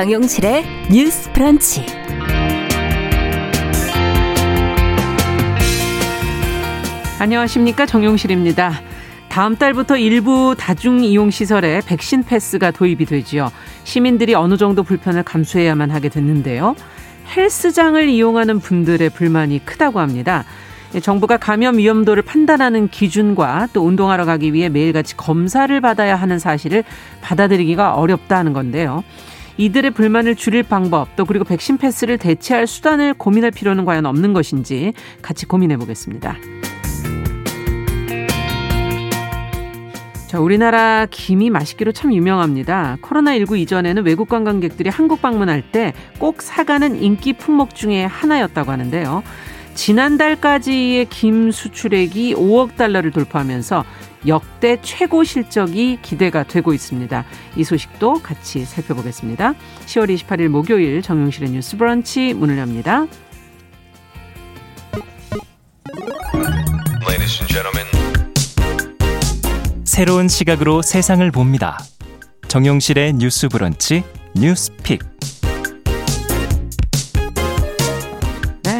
정용실의 뉴스 프런치. 안녕하십니까. 정용실입니다. 다음 달부터 일부 다중이용시설에 백신 패스가 도입이 되지요. 시민들이 어느 정도 불편을 감수해야만 하게 됐는데요. 헬스장을 이용하는 분들의 불만이 크다고 합니다. 정부가 감염 위험도를 판단하는 기준과 또 운동하러 가기 위해 매일같이 검사를 받아야 하는 사실을 받아들이기가 어렵다는 건데요. 이들의 불만을 줄일 방법 또 그리고 백신 패스를 대체할 수단을 고민할 필요는 과연 없는 것인지 같이 고민해 보겠습니다. 자, 우리나라 김이 맛있기로 참 유명합니다. 코로나19 이전에는 외국 관광객들이 한국 방문할 때 꼭 사가는 인기 품목 중에 하나였다고 하는데요. 지난달까지의 김 수출액이 5억 달러를 돌파하면서 역대 최고 실적이 기대가 되고 있습니다. 이 소식도 같이 살펴보겠습니다. 10월 28일 목요일 정용실의 뉴스 브런치 문을 엽니다. 새로운 시각으로 세상을 봅니다. 정용실의 뉴스 브런치 뉴스 픽.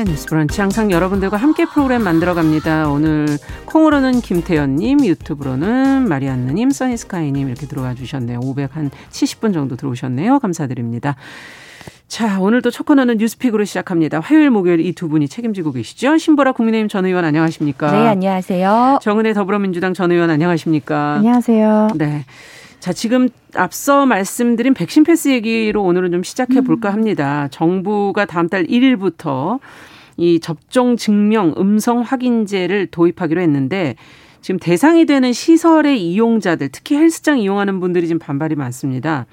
네, 뉴스 브런치 항상 여러분들과 함께 프로그램 만들어 갑니다. 오늘 콩으로는 김태현님, 유튜브로는 마리안느님, 써니스카이님 이렇게 들어와 주셨네요. 500한 70분 정도 들어오셨네요. 감사드립니다. 자, 오늘도 첫 코너는 뉴스픽으로 시작합니다. 화요일, 목요일 이 두 분이 책임지고 계시죠? 신보라 국민의힘 전 의원 안녕하십니까? 네, 안녕하세요. 정은혜 더불어민주당 전 의원 안녕하십니까? 안녕하세요. 네. 자, 지금 앞서 말씀드린 백신 패스 얘기로 오늘은 좀 시작해 볼까 합니다. 정부가 다음 달 1일부터 이 접종 증명 음성 확인제를 도입하기로 했는데 지금 대상이 되는 시설의 이용자들, 특히 헬스장 이용하는 분들이 지금 반발이 많습니다.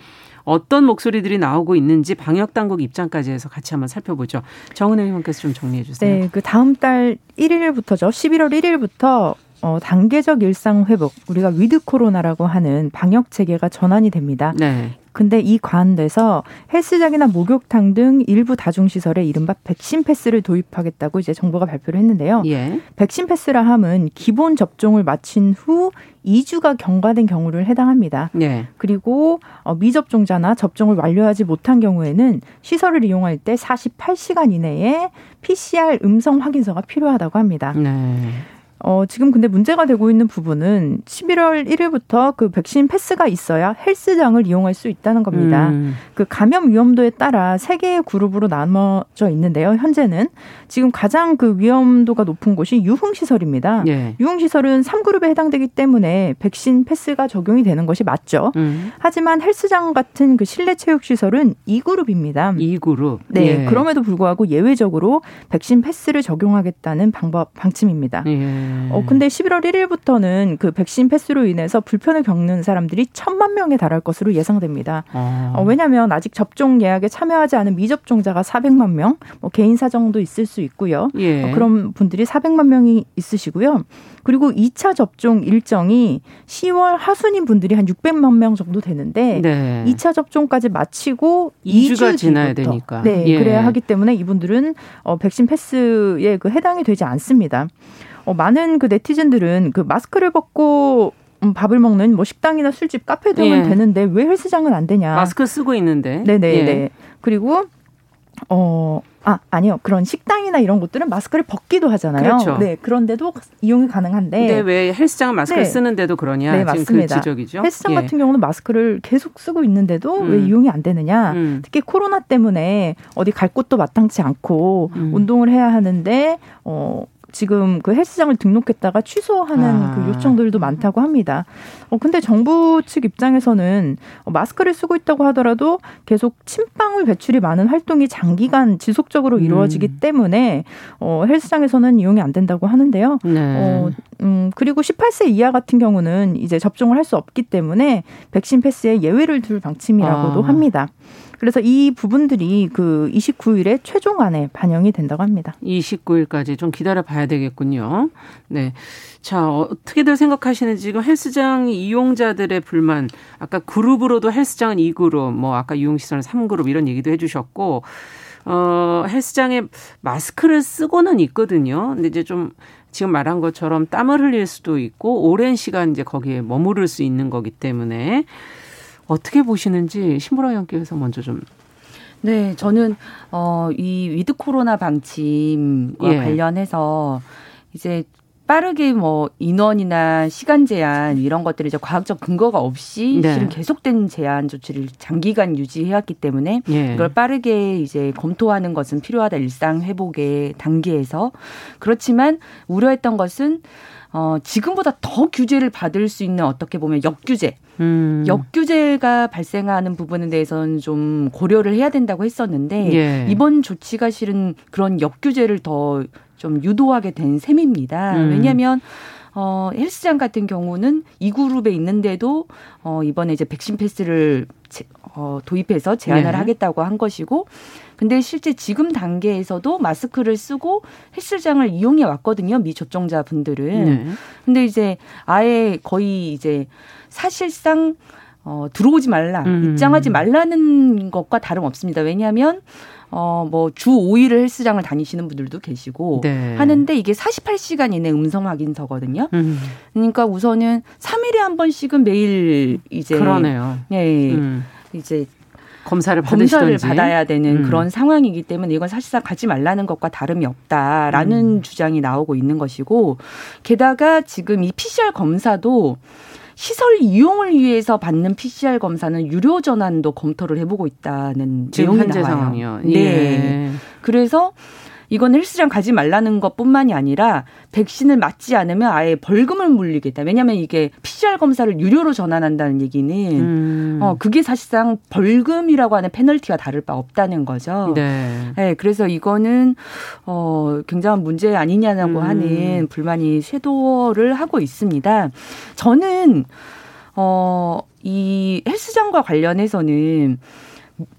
어떤 목소리들이 나오고 있는지 방역 당국 입장까지 해서 같이 한번 살펴보죠. 정은혜 의원께서 좀 정리해 주세요. 네, 그 다음 달 1일부터죠. 11월 1일부터 어, 단계적 일상 회복, 우리가 위드 코로나라고 하는 방역 체계가 전환이 됩니다. 네. 근데 이 관련돼서 헬스장이나 목욕탕 등 일부 다중시설에 이른바 백신 패스를 도입하겠다고 이제 정부가 발표를 했는데요. 예. 백신 패스라 함은 기본 접종을 마친 후 2주가 경과된 경우를 해당합니다. 예. 그리고 어, 미접종자나 접종을 완료하지 못한 경우에는 시설을 이용할 때 48시간 이내에 PCR 음성 확인서가 필요하다고 합니다. 네. 어, 지금 근데 문제가 되고 있는 부분은 11월 1일부터 그 백신 패스가 있어야 헬스장을 이용할 수 있다는 겁니다. 음. 그 감염 위험도에 따라 세 개의 그룹으로 나눠져 있는데요. 현재는 지금 가장 그 위험도가 높은 곳이 유흥시설입니다. 예. 유흥시설은 3그룹에 해당되기 때문에 백신 패스가 적용이 되는 것이 맞죠. 음. 하지만 헬스장 같은 그 실내 체육 시설은 2그룹입니다. 이 그룹. 네, 예. 그럼에도 불구하고 예외적으로 백신 패스를 적용하겠다는 방법 방침입니다. 예. 어 근데 11월 1일부터는 그 백신 패스로 인해서 불편을 겪는 사람들이 천만 명에 달할 것으로 예상됩니다. 어. 어, 왜냐하면 아직 접종 예약에 참여하지 않은 미접종자가 400만 명, 뭐 개인 사정도 있을 수 있고요. 예. 어, 그런 분들이 400만 명이 있으시고요. 그리고 2차 접종 일정이 10월 하순인 분들이 한 600만 명 정도 되는데 네. 2차 접종까지 마치고 2주가 2주 지나야 뒤부터. 되니까. 네, 예. 그래야 하기 때문에 이분들은 어, 백신 패스에 그 해당이 되지 않습니다. 어, 많은 그 네티즌들은 그 마스크를 벗고 음, 밥을 먹는 뭐 식당이나 술집, 카페 등은 예. 되는데 왜 헬스장은 안 되냐? 마스크 쓰고 있는데. 네네 예. 네. 그리고 어. 아, 아니요. 그런 식당이나 이런 곳들은 마스크를 벗기도 하잖아요. 그렇죠. 네, 그런데도 이용이 가능한데. 근데 왜 헬스장은 마스크를 네. 쓰는데도 그러냐? 네, 지금 맞습니다. 그 지적이죠. 헬스장 예. 같은 경우는 마스크를 계속 쓰고 있는데도 왜 음. 이용이 안 되느냐? 음. 특히 코로나 때문에 어디 갈 곳도 마땅치 않고 음. 운동을 해야 하는데 어 지금 그 헬스장을 등록했다가 취소하는 아. 그 요청들도 많다고 합니다. 어 근데 정부 측 입장에서는 어, 마스크를 쓰고 있다고 하더라도 계속 침방울 배출이 많은 활동이 장기간 지속적으로 음. 이루어지기 때문에 어 헬스장에서는 이용이 안 된다고 하는데요. 네. 어, 음, 그리고 18세 이하 같은 경우는 이제 접종을 할 수 없기 때문에 백신 패스에 예외를 둘 방침이라고도 아. 합니다. 그래서 이 부분들이 그 29일에 최종안에 반영이 된다고 합니다. 29일까지 좀 기다려 봐야 되겠군요. 네. 자, 어떻게들 생각하시는지 지금 헬스장 이용자들의 불만, 아까 그룹으로도 헬스장은 2그룹, 뭐 아까 유흥시설은 3그룹 이런 얘기도 해 주셨고, 어, 헬스장에 마스크를 쓰고는 있거든요. 근데 이제 좀 지금 말한 것처럼 땀을 흘릴 수도 있고, 오랜 시간 이제 거기에 머무를 수 있는 거기 때문에 어떻게 보시는지 신보라 의원께서 먼저 좀 네, 저는 어, 이 위드 코로나 방침과 예. 관련해서 이제 빠르게 뭐 인원이나 시간 제한 이런 것들이 이제 과학적 근거가 없이 네. 실은 계속된 제한 조치를 장기간 유지해왔기 때문에 예. 이걸 빠르게 이제 검토하는 것은 필요하다 일상 회복의 단계에서 그렇지만 우려했던 것은 어 지금보다 더 규제를 받을 수 있는 어떻게 보면 역규제 음. 역규제가 발생하는 부분에 대해서는 좀 고려를 해야 된다고 했었는데 예. 이번 조치가 실은 그런 역규제를 더 좀 유도하게 된 셈입니다. 음. 왜냐하면 어, 헬스장 같은 경우는 이 그룹에 있는데도 어, 이번에 이제 백신 패스를 제, 어, 도입해서 제한을 네. 하겠다고 한 것이고 근데 실제 지금 단계에서도 마스크를 쓰고 헬스장을 이용해 왔거든요. 미 접종자 분들은. 네. 근데 이제 아예 거의 이제 사실상 어, 들어오지 말라, 음. 입장하지 말라는 것과 다름없습니다. 왜냐하면 어, 뭐, 주 5일을 헬스장을 다니시는 분들도 계시고 네. 하는데 이게 48시간 이내 음성 확인서거든요. 음. 그러니까 우선은 3일에 한 번씩은 매일 이제. 그러네요. 네. 음. 이제 검사를 검사를 받아야 되는 음. 그런 상황이기 때문에 이건 사실상 가지 말라는 것과 다름이 없다라는 음. 주장이 나오고 있는 것이고 게다가 지금 이 PCR 검사도 시설 이용을 위해서 받는 PCR 검사는 유료 전환도 검토를 해보고 있다는 내용이 현재 나와요. 상황이요. 네. 예. 그래서 이건 헬스장 가지 말라는 것뿐만이 아니라 백신을 맞지 않으면 아예 벌금을 물리겠다. 왜냐하면 이게 PCR 검사를 유료로 전환한다는 얘기는 음. 어 그게 사실상 벌금이라고 하는 페널티와 다를 바 없다는 거죠. 네. 네 그래서 이거는 어 굉장한 문제 아니냐고 음. 하는 불만이 쇄도를 하고 있습니다. 저는 어 이 헬스장과 관련해서는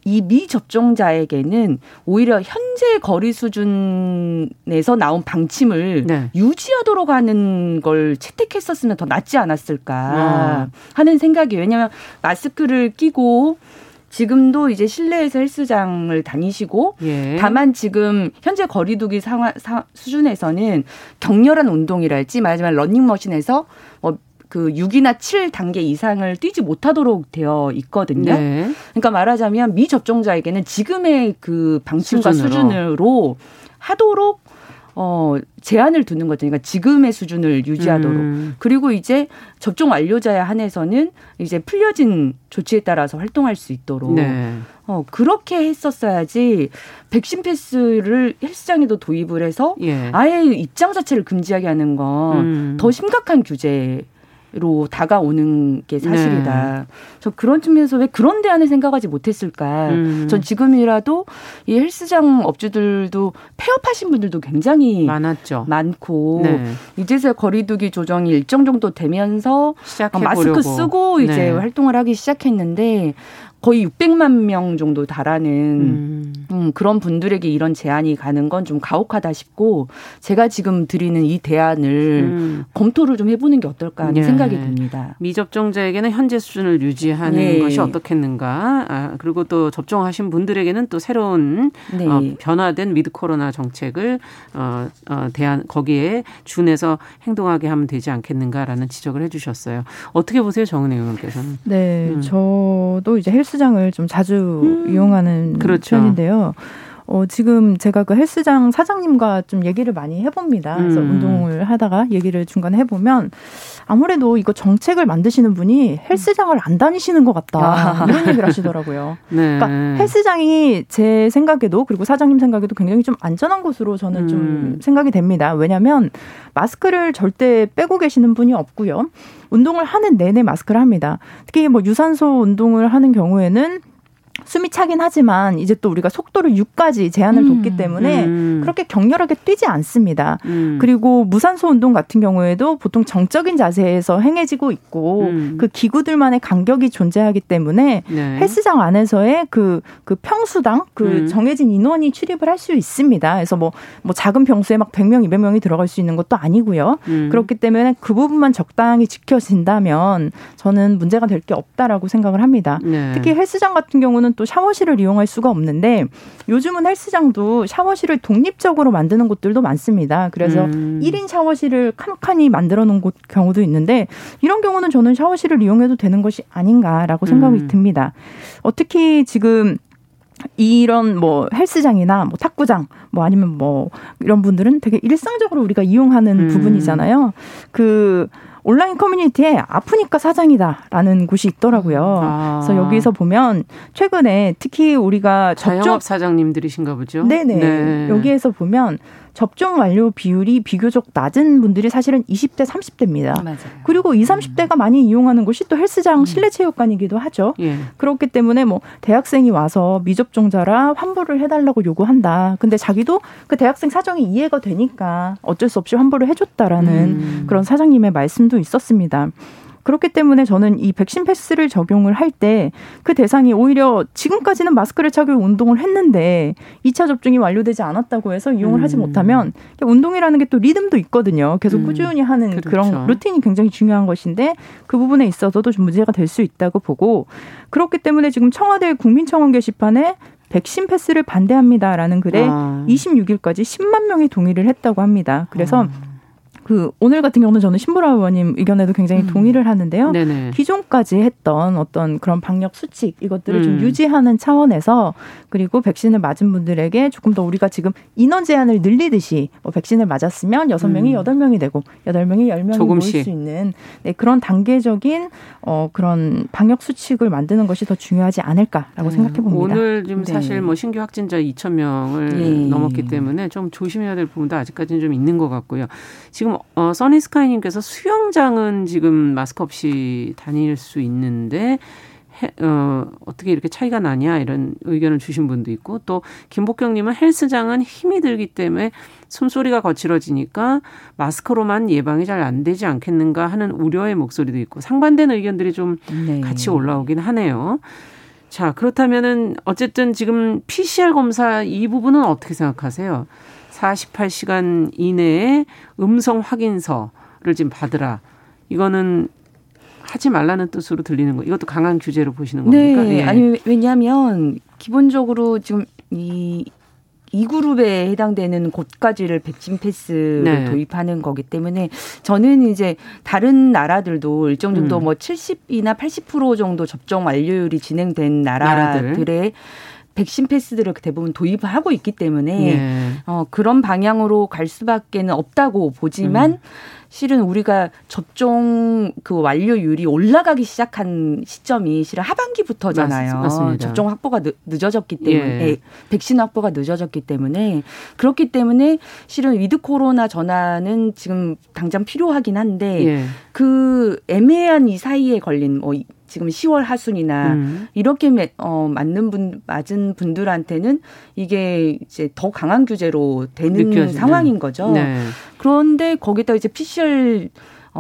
이 미접종자에게는 오히려 현재 거리 수준에서 나온 방침을 네. 유지하도록 하는 걸 채택했었으면 더 낫지 않았을까 아. 하는 생각이 왜냐하면 마스크를 끼고 지금도 이제 실내에서 헬스장을 다니시고 예. 다만 지금 현재 거리두기 상황 사, 수준에서는 격렬한 운동이랄지 말하자면 러닝머신에서 뭐 그 6이나 7 단계 이상을 뛰지 못하도록 되어 있거든요. 네. 그러니까 말하자면 미접종자에게는 지금의 그 방침과 수준으로, 수준으로 하도록 어, 제한을 두는 거죠. 그러니까 지금의 수준을 유지하도록. 음. 그리고 이제 접종 완료자에 한해서는 이제 풀려진 조치에 따라서 활동할 수 있도록. 네. 어, 그렇게 했었어야지 백신 패스를 헬스장에도 도입을 해서 예. 아예 입장 자체를 금지하게 하는 건더 음. 심각한 규제 로 다가오는 게 사실이다. 네. 저 그런 측면에서 왜 그런 대안을 생각하지 못했을까? 음. 전 지금이라도 이 헬스장 업주들도 폐업하신 분들도 굉장히 많았죠. 많고 네. 이제서 거리두기 조정이 일정 정도 되면서 마스크 쓰고 이제 네. 활동을 하기 시작했는데 거의 600만 명 정도 달하는 음. 음, 그런 분들에게 이런 제안이 가는 건 좀 가혹하다 싶고 제가 지금 드리는 이 대안을 음. 검토를 좀 해보는 게 어떨까 하는 네. 생각이 듭니다. 미접종자에게는 현재 수준을 유지하는 네. 것이 어떻겠는가. 아, 그리고 또 접종하신 분들에게는 또 새로운 네. 어, 변화된 위드 코로나 정책을 어, 어, 대안 거기에 준해서 행동하게 하면 되지 않겠는가라는 지적을 해주셨어요. 어떻게 보세요, 정은혜 의원께서는? 네, 음. 저도 이제 헬스 헬스장을 좀 자주 음. 이용하는 그렇죠. 편인데요. 어, 지금 제가 그 헬스장 사장님과 좀 얘기를 많이 해봅니다. 그래서 음. 운동을 하다가 얘기를 중간에 해보면 아무래도 이거 정책을 만드시는 분이 헬스장을 안 다니시는 것 같다. 아. 이런 얘기를 하시더라고요. 네. 그러니까 헬스장이 제 생각에도 그리고 사장님 생각에도 굉장히 좀 안전한 곳으로 저는 음. 좀 생각이 됩니다. 왜냐하면 마스크를 절대 빼고 계시는 분이 없고요. 운동을 하는 내내 마스크를 합니다. 특히 뭐 유산소 운동을 하는 경우에는 숨이 차긴 하지만 이제 또 우리가 속도를 6까지 제한을 음, 뒀기 때문에 음. 그렇게 격렬하게 뛰지 않습니다. 음. 그리고 무산소 운동 같은 경우에도 보통 정적인 자세에서 행해지고 있고 음. 그 기구들만의 간격이 존재하기 때문에 네. 헬스장 안에서의 그, 그 평수당 그 음. 정해진 인원이 출입을 할 수 있습니다. 그래서 뭐, 뭐 작은 평수에 막 100명, 200명이 들어갈 수 있는 것도 아니고요. 음. 그렇기 때문에 그 부분만 적당히 지켜진다면 저는 문제가 될 게 없다라고 생각을 합니다. 네. 특히 헬스장 같은 경우는 또 샤워실을 이용할 수가 없는데 요즘은 헬스장도 샤워실을 독립적으로 만드는 곳들도 많습니다. 그래서 음. 1인 샤워실을 칸칸이 만들어 놓은 곳 경우도 있는데 이런 경우는 저는 샤워실을 이용해도 되는 것이 아닌가라고 생각이 음. 듭니다. 어, 특히 지금 이런 뭐 헬스장이나 뭐 탁구장 뭐 아니면 뭐 이런 분들은 되게 일상적으로 우리가 이용하는 음. 부분이잖아요. 그 온라인 커뮤니티에 아프니까 사장이다라는 곳이 있더라고요. 아. 그래서 여기서 보면 최근에 특히 우리가 접종 사장님들이신가 보죠. 네네. 네. 여기에서 보면 접종 완료 비율이 비교적 낮은 분들이 사실은 20대, 30대입니다. 맞아요. 그리고 20, 30대가 많이 이용하는 곳이 또 헬스장 음. 실내 체육관이기도 하죠. 예. 그렇기 때문에 뭐 대학생이 와서 미접종자라 환불을 해달라고 요구한다. 근데 자기도 그 대학생 사정이 이해가 되니까 어쩔 수 없이 환불을 해줬다라는 음. 그런 사장님의 말씀도 있었습니다. 그렇기 때문에 저는 이 백신 패스를 적용을 할 때 그 대상이 오히려 지금까지는 마스크를 착용 운동을 했는데 2차 접종이 완료되지 않았다고 해서 이용을 음. 하지 못하면 운동이라는 게 또 리듬도 있거든요. 계속 음. 꾸준히 하는 그렇죠. 그런 루틴이 굉장히 중요한 것인데 그 부분에 있어서도 좀 문제가 될 수 있다고 보고 그렇기 때문에 지금 청와대 국민청원 게시판에 백신 패스를 반대합니다라는 글에 아. 26일까지 10만 명이 동의를 했다고 합니다. 그래서 아. 그 오늘 같은 경우는 저는 신보라 의원님 의견에도 굉장히 음. 동의를 하는데요. 네네. 기존까지 했던 어떤 그런 방역 수칙 이것들을 음. 좀 유지하는 차원에서 그리고 백신을 맞은 분들에게 조금 더 우리가 지금 인원 제한을 늘리듯이 뭐 백신을 맞았으면 여섯 명이 음. 여덟 명이 되고 여덟 명이 열 명이 모일 수 있는 네, 그런 단계적인 어 그런 방역 수칙을 만드는 것이 더 중요하지 않을까라고 네. 생각해 봅니다. 오늘 지금 네. 사실 뭐 신규 확진자 2천 명을 네. 넘었기 때문에 좀 조심해야 될 부분도 아직까지는 좀 있는 것 같고요. 지금 어, 써니스카이님께서 수영장은 지금 마스크 없이 다닐 수 있는데 해, 어, 어떻게 이렇게 차이가 나냐 이런 의견을 주신 분도 있고 또 김복경님은 헬스장은 힘이 들기 때문에 숨소리가 거칠어지니까 마스크로만 예방이 잘 안 되지 않겠는가 하는 우려의 목소리도 있고 상반된 의견들이 좀 네. 같이 올라오긴 하네요. 자 그렇다면은 어쨌든 지금 PCR 검사 이 부분은 어떻게 생각하세요? 48시간 이내에 음성 확인서를 지금 받으라. 이거는 하지 말라는 뜻으로 들리는 거. 이것도 강한 규제로 보시는 겁니까? 네. 예. 아니 왜냐하면 기본적으로 지금 이 이 그룹에 해당되는 곳까지를 백신 패스를 네. 도입하는 거기 때문에 저는 이제 다른 나라들도 일정 정도 음. 뭐 70이나 80% 정도 접종 완료율이 진행된 나라들의 나라들. 백신 패스들을 대부분 도입을 하고 있기 때문에 네. 어, 그런 방향으로 갈 수밖에는 없다고 보지만 음. 실은 우리가 접종 그 완료율이 올라가기 시작한 시점이 실은 하반기부터잖아요. 맞습니다. 접종 확보가 늦, 어졌기 때문에 예. 백신 확보가 늦어졌기 때문에 그렇기 때문에 실은 위드 코로나 전환은 지금 당장 필요하긴 한데 예. 그 애매한 이 사이에 걸린 뭐 지금 10월 하순이나 음. 이렇게 어 맞는 분 맞은 분들한테는 이게 이제 더 강한 규제로 되는 느껴지는. 상황인 거죠. 네. 그런데 거기다 이제 PCR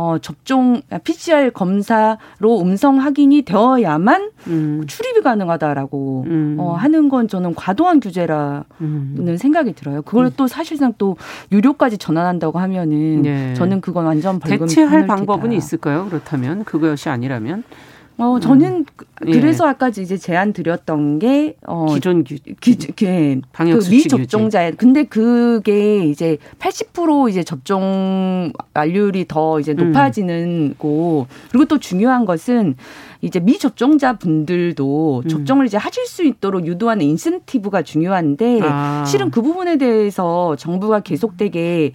어, 접종, PCR 검사로 음성 확인이 되어야만 음. 출입이 가능하다라고 음. 어, 하는 건 저는 과도한 규제라는 음. 생각이 들어요. 그걸 음. 또 사실상 또 유료까지 전환한다고 하면은 네. 저는 그건 완전 벌금 대체할 방법은 있을까요? 그렇다면 그것이 아니라면 어, 저는 음. 그래서 예. 아까 이제 제안 드렸던 게 어, 기존 규, 기, 기, 방역 그 미접종자 근데 그게 이제 80% 이제 접종 완료율이 더 이제 음. 높아지는 음. 고 그리고 또 중요한 것은 이제 미접종자 분들도 음. 접종을 이제 하실 수 있도록 유도하는 인센티브가 중요한데 아. 실은 그 부분에 대해서 정부가 계속되게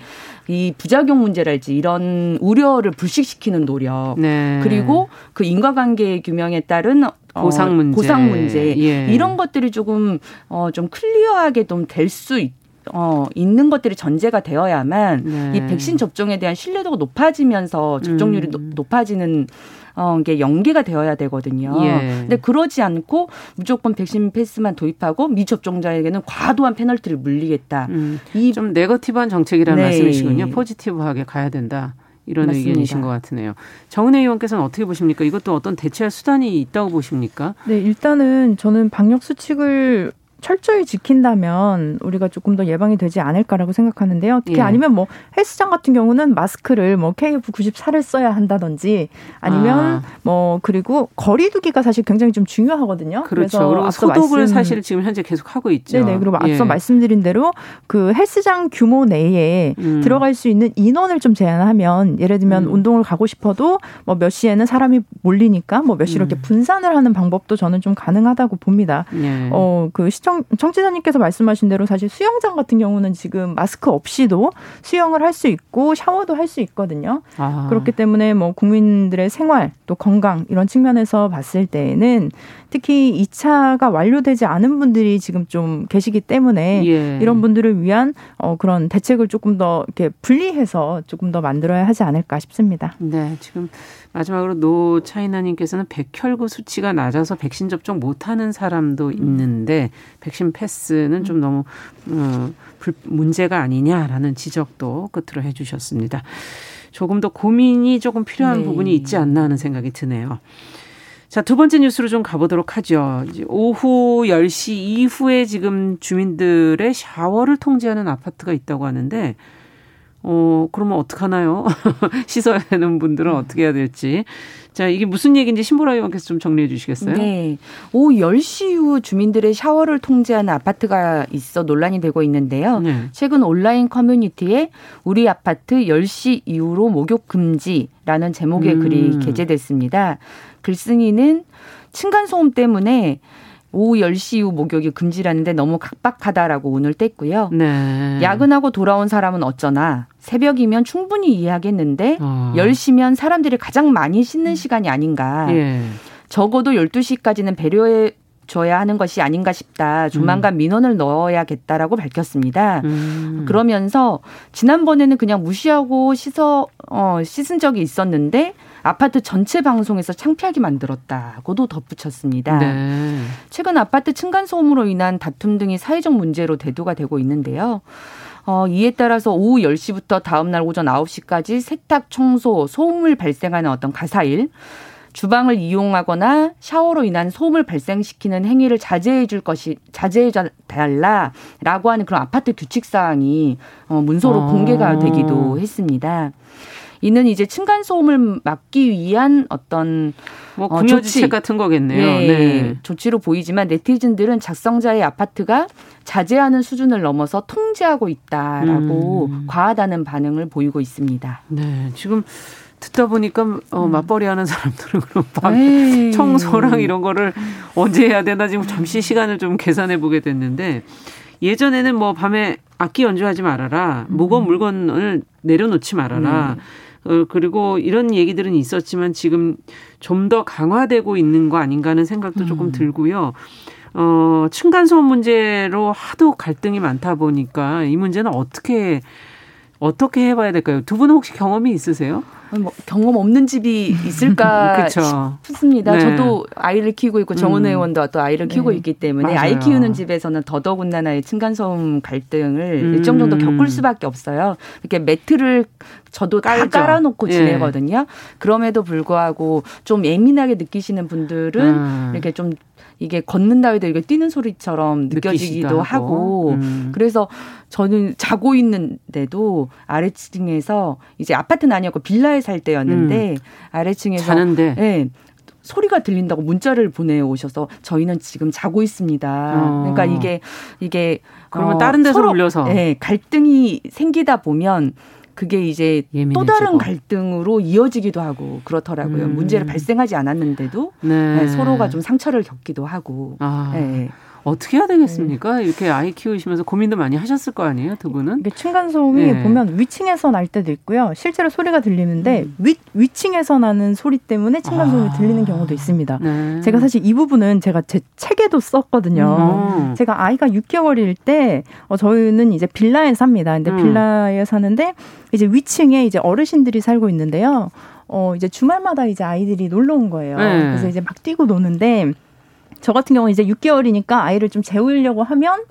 이 부작용 문제랄지 이런 우려를 불식시키는 노력 네. 그리고 그 인과관계 규명에 따른 어, 보상 문제, 보상 문제 예. 이런 것들이 조금 어 좀 클리어하게 좀 될 수 있. 어, 있는 것들이 전제가 되어야만 네. 이 백신 접종에 대한 신뢰도가 높아지면서 접종률이 음. 높아지는 어, 이게 연계가 되어야 되거든요. 예. 근데 그러지 않고 무조건 백신 패스만 도입하고 미접종자에게는 과도한 페널티를 물리겠다. 음, 이좀 네거티브한 정책이라는 네. 말씀이시군요. 포지티브하게 가야 된다. 이런 맞습니다. 의견이신 것 같으네요. 정은혜 의원께서는 어떻게 보십니까? 이것도 어떤 대체할 수단이 있다고 보십니까? 네, 일단은 저는 방역 수칙을 철저히 지킨다면 우리가 조금 더 예방이 되지 않을까라고 생각하는데요. 특히 예. 아니면 뭐 헬스장 같은 경우는 마스크를 뭐 KF94를 써야 한다든지 아니면 아. 뭐 그리고 거리두기가 사실 굉장히 좀 중요하거든요. 그렇죠. 그리고 소독을 말씀, 사실 지금 현재 계속 하고 있죠. 네네. 그리고 앞서 예. 말씀드린 대로 그 헬스장 규모 내에 음. 들어갈 수 있는 인원을 좀 제한하면 예를 들면 음. 운동을 가고 싶어도 뭐 몇 시에는 사람이 몰리니까 뭐 몇 시로 음. 이렇게 분산을 하는 방법도 저는 좀 가능하다고 봅니다. 예. 어그 시청 청, 청취자님께서 말씀하신 대로 사실 수영장 같은 경우는 지금 마스크 없이도 수영을 할 수 있고 샤워도 할 수 있거든요. 아. 그렇기 때문에 뭐 국민들의 생활 또 건강 이런 측면에서 봤을 때에는 특히 2차가 완료되지 않은 분들이 지금 좀 계시기 때문에 예. 이런 분들을 위한 어, 그런 대책을 조금 더 이렇게 분리해서 조금 더 만들어야 하지 않을까 싶습니다. 네, 지금 마지막으로 노 차이나님께서는 백혈구 수치가 낮아서 백신 접종 못하는 사람도 있는데 백신 패스는 좀 너무 어, 불, 문제가 아니냐라는 지적도 끝으로 해주셨습니다. 조금 더 고민이 조금 필요한 네. 부분이 있지 않나 하는 생각이 드네요. 자, 두 번째 뉴스로 좀 가보도록 하죠. 오후 10시 이후에 지금 주민들의 샤워를 통제하는 아파트가 있다고 하는데 어, 그러면 어떡하나요? 씻어야 되는 분들은 어떻게 해야 될지. 자, 이게 무슨 얘기인지 신보라 의원께서 좀 정리해 주시겠어요? 네. 오후 10시 이후 주민들의 샤워를 통제하는 아파트가 있어 논란이 되고 있는데요. 네. 최근 온라인 커뮤니티에 우리 아파트 10시 이후로 목욕 금지라는 제목의 음. 글이 게재됐습니다. 글쓴이는 층간소음 때문에 오후 10시 이후 목욕이 금지라는데 너무 각박하다라고 운을 뗐고요. 네. 야근하고 돌아온 사람은 어쩌나 새벽이면 충분히 이해하겠는데 어. 10시면 사람들이 가장 많이 씻는 시간이 아닌가. 예. 적어도 12시까지는 배려해 줘야 하는 것이 아닌가 싶다. 조만간 음. 민원을 넣어야겠다라고 밝혔습니다. 음. 그러면서 지난번에는 그냥 무시하고 씻어 어 씻은 적이 있었는데 아파트 전체 방송에서 창피하게 만들었다고도 덧붙였습니다. 네. 최근 아파트 층간 소음으로 인한 다툼 등이 사회적 문제로 대두가 되고 있는데요. 어, 이에 따라서 오후 10시부터 다음날 오전 9시까지 세탁, 청소, 소음을 발생하는 어떤 가사일, 주방을 이용하거나 샤워로 인한 소음을 발생시키는 행위를 자제해 줄 것이 자제해 달라라고 하는 그런 아파트 규칙 사항이 어 문서로 어. 공개가 되기도 했습니다. 이는 이제 층간 소음을 막기 위한 어떤 뭐 어, 조치 같은 거겠네요. 네, 네. 조치로 보이지만 네티즌들은 작성자의 아파트가 자제하는 수준을 넘어서 통제하고 있다라고 음. 과하다는 반응을 보이고 있습니다. 네, 지금 듣다 보니까 어, 음. 맞벌이 하는 사람들은 그럼 방 에이. 청소랑 이런 거를 언제 해야 되나 지금 잠시 시간을 좀 계산해 보게 됐는데 예전에는 뭐 밤에 악기 연주하지 말아라 무거운 음. 물건을 내려놓지 말아라 음. 어, 그리고 이런 얘기들은 있었지만 지금 좀 더 강화되고 있는 거 아닌가 하는 생각도 음. 조금 들고요. 어, 층간소음 문제로 하도 갈등이 많다 보니까 이 문제는 어떻게 어떻게 해봐야 될까요? 두 분은 혹시 경험이 있으세요? 뭐 경험 없는 집이 있을까 싶습니다. 네. 저도 아이를 키우고 있고 정원 음. 의원도 또 아이를 키우고 네. 있기 때문에 맞아요. 아이 키우는 집에서는 더더군다나의 층간소음 갈등을 음. 일정 정도 겪을 수밖에 없어요. 이렇게 매트를 저도 깔죠. 다 깔아놓고 예. 지내거든요. 그럼에도 불구하고 좀 예민하게 느끼시는 분들은 음. 이렇게 좀 이게 걷는다 해도 이게 뛰는 소리처럼 느껴지기도 하고, 하고. 음. 그래서 저는 자고 있는데도 아래층에서 이제 아파트는 아니었고 빌라에 살 때였는데 음. 아래층에서 자는데 네, 소리가 들린다고 문자를 보내오셔서 저희는 지금 자고 있습니다. 어. 그러니까 이게 이게 그러면 어, 다른 데서 서로, 울려서 네, 갈등이 생기다 보면 그게 이제 예민해지고. 또 다른 갈등으로 이어지기도 하고 그렇더라고요. 음. 문제를 발생하지 않았는데도 네. 네, 서로가 좀 상처를 겪기도 하고. 아. 네. 어떻게 해야 되겠습니까? 네. 이렇게 아이 키우시면서 고민도 많이 하셨을 거 아니에요, 두 분은? 층간 소음이 네. 보면 위층에서 날 때도 있고요. 실제로 소리가 들리는데 음. 위 위층에서 나는 소리 때문에 층간 소음이 아. 들리는 경우도 있습니다. 네. 제가 사실 이 부분은 제가 제 책에도 썼거든요. 음. 제가 아이가 6개월일 때 어, 저희는 이제 빌라에 삽니다. 근데 음. 빌라에 사는데 이제 위층에 이제 어르신들이 살고 있는데요. 어 이제 주말마다 이제 아이들이 놀러 온 거예요. 네. 그래서 이제 막 뛰고 노는데 저 같은 경우는 이제 6개월이니까 아이를 좀 재우려고 하면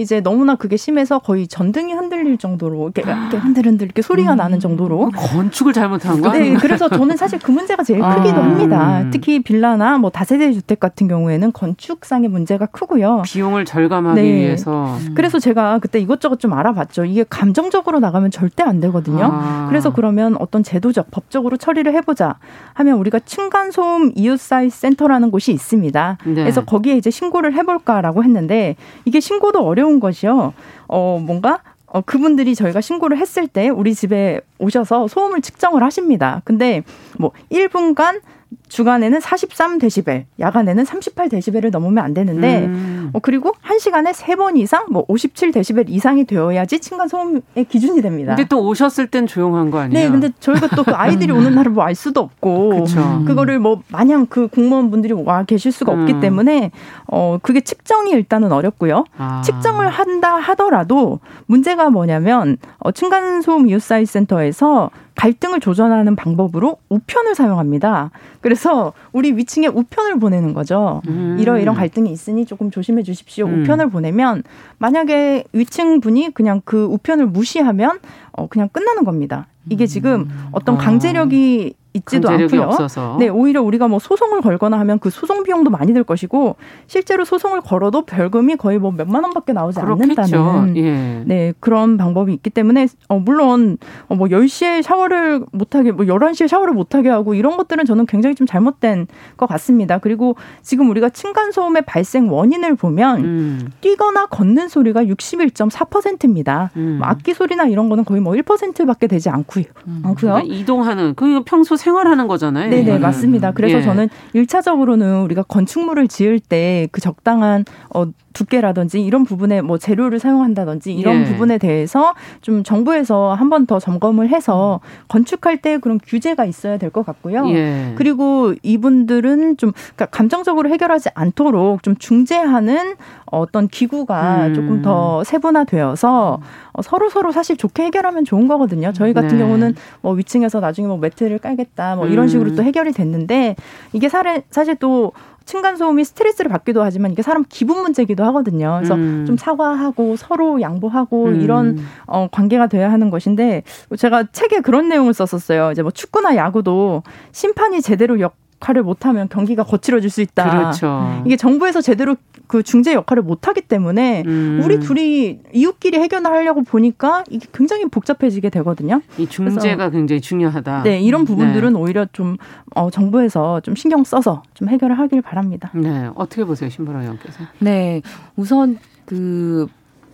이제 너무나 그게 심해서 거의 전등이 흔들릴 정도로 이렇게, 이렇게 흔들흔들 이렇게 소리가 음. 나는 정도로 건축을 잘못한 거 네, 그래서 저는 사실 그 문제가 제일 아. 크기도 합니다. 특히 빌라나 뭐 다세대 주택 같은 경우에는 건축상의 문제가 크고요. 비용을 절감하기 네. 위해서. 음. 그래서 제가 그때 이것저것 좀 알아봤죠. 이게 감정적으로 나가면 절대 안 되거든요. 아. 그래서 그러면 어떤 제도적, 법적으로 처리를 해보자 하면 우리가 층간소음 이웃사이 센터라는 곳이 있습니다. 네. 그래서 거기에 이제 신고를 해볼까라고 했는데 이게 신고도 어려운 어려운 것이요. 어, 뭔가 어, 그분들이 저희가 신고를 했을 때 우리 집에 오셔서 소음을 측정을 하십니다. 근데 뭐 1분간 주간에는 43데시벨, 야간에는 38데시벨을 넘으면 안 되는데, 음. 어, 그리고 1시간에 3번 이상, 뭐 57데시벨 이상이 되어야지 층간소음의 기준이 됩니다. 근데 또 오셨을 땐 조용한 거 아니에요? 네, 근데 저희가 또 그 아이들이 오는 날을 뭐 알 수도 없고, 그쵸. 그거를 뭐 마냥 그 공무원분들이 와 계실 수가 없기 음. 때문에, 어, 그게 측정이 일단은 어렵고요. 아. 측정을 한다 하더라도 문제가 뭐냐면, 어, 층간소음 이웃사이 센터에서 갈등을 조절하는 방법으로 우편을 사용합니다. 그래서 우리 위층에 우편을 보내는 거죠. 음. 이러 이런 갈등이 있으니 조금 조심해 주십시오. 음. 우편을 보내면 만약에 위층 분이 그냥 그 우편을 무시하면 어 그냥 끝나는 겁니다. 이게 지금 음. 어떤 강제력이 있지도 않고요. 없어서. 네, 오히려 우리가 뭐 소송을 걸거나 하면 그 소송 비용도 많이 들 것이고 실제로 소송을 걸어도 별금이 거의 뭐 몇만 원밖에 나오지 그렇겠죠. 않는다는 예. 네, 그런 방법이 있기 때문에 어 물론 어뭐 10시에 샤워를 못 하게 뭐 11시에 샤워를 못 하게 하고 이런 것들은 저는 굉장히 좀 잘못된 것 같습니다. 그리고 지금 우리가 층간 소음의 발생 원인을 보면 음. 뛰거나 걷는 소리가 61.4%입니다. 음. 뭐 악기 소리나 이런 거는 거의 뭐 1%밖에 되지 않고요. 음. 않고요. 그러니까 이동하는 그 평소 생활하는 거잖아요. 네네, 맞습니다. 그래서 예. 저는 1차적으로는 우리가 건축물을 지을 때 그 적당한 어, 두께라든지 이런 부분에 뭐 재료를 사용한다든지 이런 예. 부분에 대해서 좀 정부에서 한 번 더 점검을 해서 건축할 때 그런 규제가 있어야 될 것 같고요. 예. 그리고 이분들은 좀 그러니까 감정적으로 해결하지 않도록 좀 중재하는 어떤 기구가 음. 조금 더 세분화되어서 어, 서로 서로 사실 좋게 해결하면 좋은 거거든요. 저희 같은 네. 경우는 뭐 위층에서 나중에 뭐 매트를 깔겠다 뭐 이런 음. 식으로 또 해결이 됐는데 이게 사실 사실 또 층간소음이 스트레스를 받기도 하지만 이게 사람 기분 문제기도 하거든요. 그래서 음. 좀 사과하고 서로 양보하고 음. 이런 어, 관계가 돼야 하는 것인데 제가 책에 그런 내용을 썼었어요. 이제 뭐 축구나 야구도 심판이 제대로 역 역할을 못하면 경기가 거칠어질 수 있다. 그렇죠. 이게 정부에서 제대로 그 중재 역할을 못하기 때문에 음. 우리 둘이 이웃끼리 해결하려고 보니까 이게 굉장히 복잡해지게 되거든요. 이 중재가 굉장히 중요하다. 네, 이런 부분들은 네. 오히려 좀 어, 정부에서 좀 신경 써서 좀 해결을 하길 바랍니다. 네, 어떻게 보세요, 신보라 의원께서? 네, 우선 그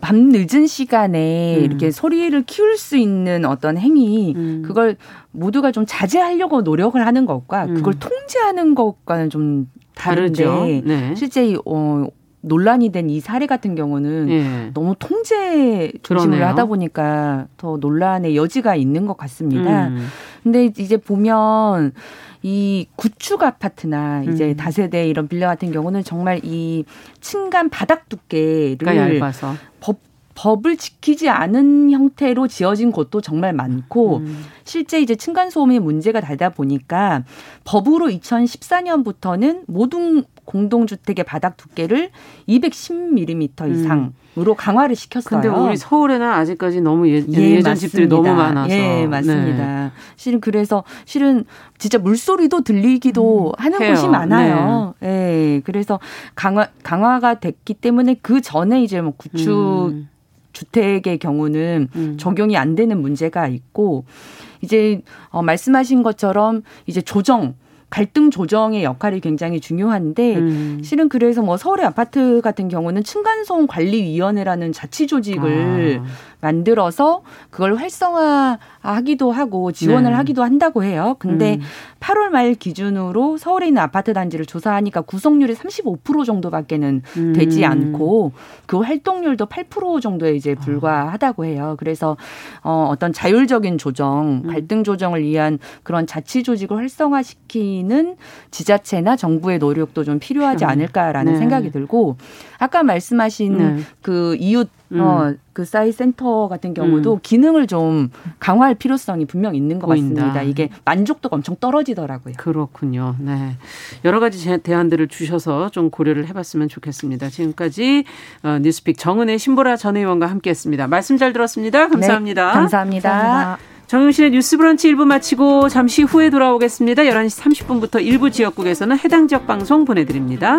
밤 늦은 시간에 음. 이렇게 소리를 키울 수 있는 어떤 행위 음. 그걸 모두가 좀 자제하려고 노력을 하는 것과 음. 그걸 통제하는 것과는 좀 다르죠. 네. 실제 어 논란이 된 이 사례 같은 경우는 예. 너무 통제 중심을 하다 보니까 더 논란의 여지가 있는 것 같습니다. 음. 근데 이제 보면 이 구축 아파트나 이제 음. 다세대 이런 빌라 같은 경우는 정말 이 층간 바닥 두께를. 법 법을 지키지 않은 형태로 지어진 곳도 정말 많고 음. 실제 이제 층간 소음이 문제가 되다 보니까 법으로 2014년부터는 모든 공동주택의 바닥 두께를 210mm 이상 으로 강화를 시켰어요. 근데 우리 서울에는 아직까지 너무 예, 예 전 집들이 너무 많아서. 예, 맞습니다. 네. 실은 그래서 실은 진짜 물소리도 들리기도 음, 하는 해요. 곳이 많아요. 네. 예. 그래서 강화 강화가 됐기 때문에 그 전에 이제 뭐 구축 음. 주택의 경우는 음. 적용이 안 되는 문제가 있고 이제 어 말씀하신 것처럼 이제 조정 갈등 조정의 역할이 굉장히 중요한데 음. 실은 그래서 뭐 서울의 아파트 같은 경우는 층간소음 관리위원회라는 자치 조직을 아. 만들어서 그걸 활성화하기도 하고 지원을 네. 하기도 한다고 해요. 근데 음. 8월 말 기준으로 서울에 있는 아파트 단지를 조사하니까 구성률이 35% 정도밖에는 음. 되지 않고 그 활동률도 8% 정도에 이제 불과하다고 해요. 그래서 어 어떤 자율적인 조정, 음. 갈등 조정을 위한 그런 자치 조직을 활성화시키는 지자체나 정부의 노력도 좀 필요하지 않을까라는 네. 생각이 들고 아까 말씀하신 네. 그 이웃 음. 어, 그 사이 센터 같은 경우도 음. 기능을 좀 강화할 필요성이 분명 있는 것 보인다. 같습니다. 이게 만족도가 엄청 떨어지더라고요. 그렇군요. 네. 여러 가지 대안들을 주셔서 좀 고려를 해봤으면 좋겠습니다. 지금까지 어, 뉴스픽 정은혜 신보라 전 의원과 함께했습니다. 말씀 잘 들었습니다. 감사합니다. 네, 감사합니다. 감사합니다. 정영실의 뉴스 브런치 1부 마치고 잠시 후에 돌아오겠습니다. 11시 30분부터 일부 지역국에서는 해당 지역 방송 보내드립니다.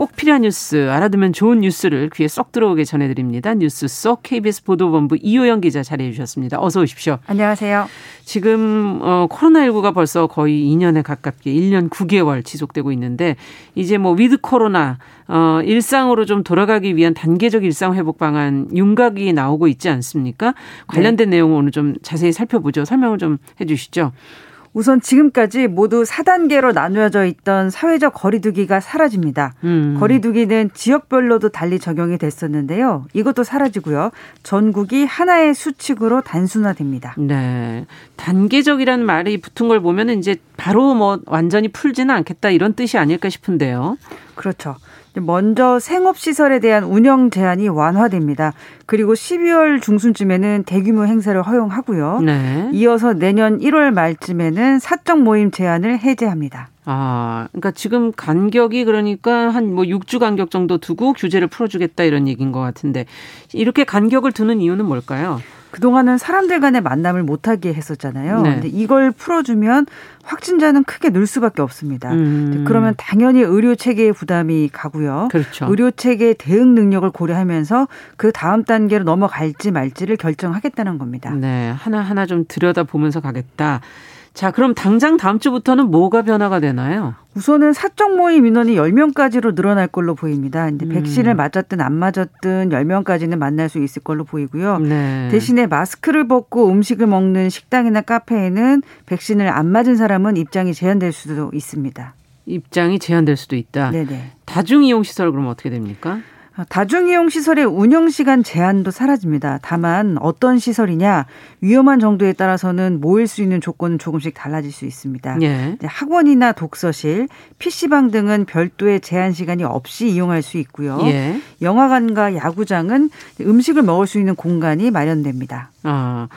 꼭 필요한 뉴스, 알아두면 좋은 뉴스를 귀에 쏙 들어오게 전해드립니다. 뉴스 쏙 KBS 보도본부 이호영 기자 자리해 주셨습니다. 어서 오십시오. 안녕하세요. 지금 어, 코로나19가 벌써 거의 2년에 가깝게 1년 9개월 지속되고 있는데 이제 뭐 위드 코로나 어, 일상으로 좀 돌아가기 위한 단계적 일상 회복 방안 윤곽이 나오고 있지 않습니까? 관련된 네. 내용을 오늘 좀 자세히 살펴보죠. 설명을 좀 해주시죠. 우선 지금까지 모두 4단계로 나누어져 있던 사회적 거리두기가 사라집니다. 음. 거리두기는 지역별로도 달리 적용이 됐었는데요. 이것도 사라지고요. 전국이 하나의 수칙으로 단순화됩니다. 네. 단계적이라는 말이 붙은 걸 보면 이제 바로 뭐 완전히 풀지는 않겠다 이런 뜻이 아닐까 싶은데요. 그렇죠. 먼저 생업시설에 대한 운영 제한이 완화됩니다. 그리고 12월 중순쯤에는 대규모 행사를 허용하고요. 네. 이어서 내년 1월 말쯤에는 사적 모임 제한을 해제합니다. 아, 그러니까 지금 간격이 그러니까 한 뭐 6주 간격 정도 두고 규제를 풀어주겠다 이런 얘기인 것 같은데 이렇게 간격을 두는 이유는 뭘까요? 그동안은 사람들 간의 만남을 못하게 했었잖아요. 네. 근데 이걸 풀어주면 확진자는 크게 늘 수밖에 없습니다. 음. 그러면 당연히 의료 체계의 부담이 가고요. 그렇죠. 의료 체계 대응 능력을 고려하면서 그 다음 단계로 넘어갈지 말지를 결정하겠다는 겁니다. 네, 하나 하나 좀 들여다 보면서 가겠다. 자, 그럼 당장 다음 주부터는 뭐가 변화가 되나요? 우선은 사적 모임 인원이 10명까지로 늘어날 걸로 보입니다. 근데 음. 백신을 맞았든 안 맞았든 10명까지는 만날 수 있을 걸로 보이고요. 네. 대신에 마스크를 벗고 음식을 먹는 식당이나 카페에는 백신을 안 맞은 사람은 입장이 제한될 수도 있습니다. 입장이 제한될 수도 있다. 네네. 다중이용 시설 그럼 어떻게 됩니까? 다중이용 시설의 운영 시간 제한도 사라집니다. 다만 어떤 시설이냐 위험한 정도에 따라서는 모일 수 있는 조건은 조금씩 달라질 수 있습니다. 예. 학원이나 독서실, PC방 등은 별도의 제한 시간이 없이 이용할 수 있고요. 예. 영화관과 야구장은 음식을 먹을 수 있는 공간이 마련됩니다. 아.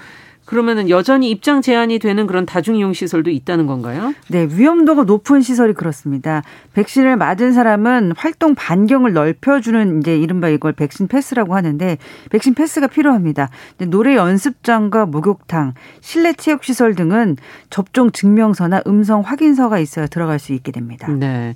그러면은 여전히 입장 제한이 되는 그런 다중이용 시설도 있다는 건가요? 네, 위험도가 높은 시설이 그렇습니다. 백신을 맞은 사람은 활동 반경을 넓혀주는 이제 이른바 이걸 백신 패스라고 하는데 백신 패스가 필요합니다. 노래 연습장과 목욕탕, 실내 체육 시설 등은 접종 증명서나 음성 확인서가 있어야 들어갈 수 있게 됩니다. 네.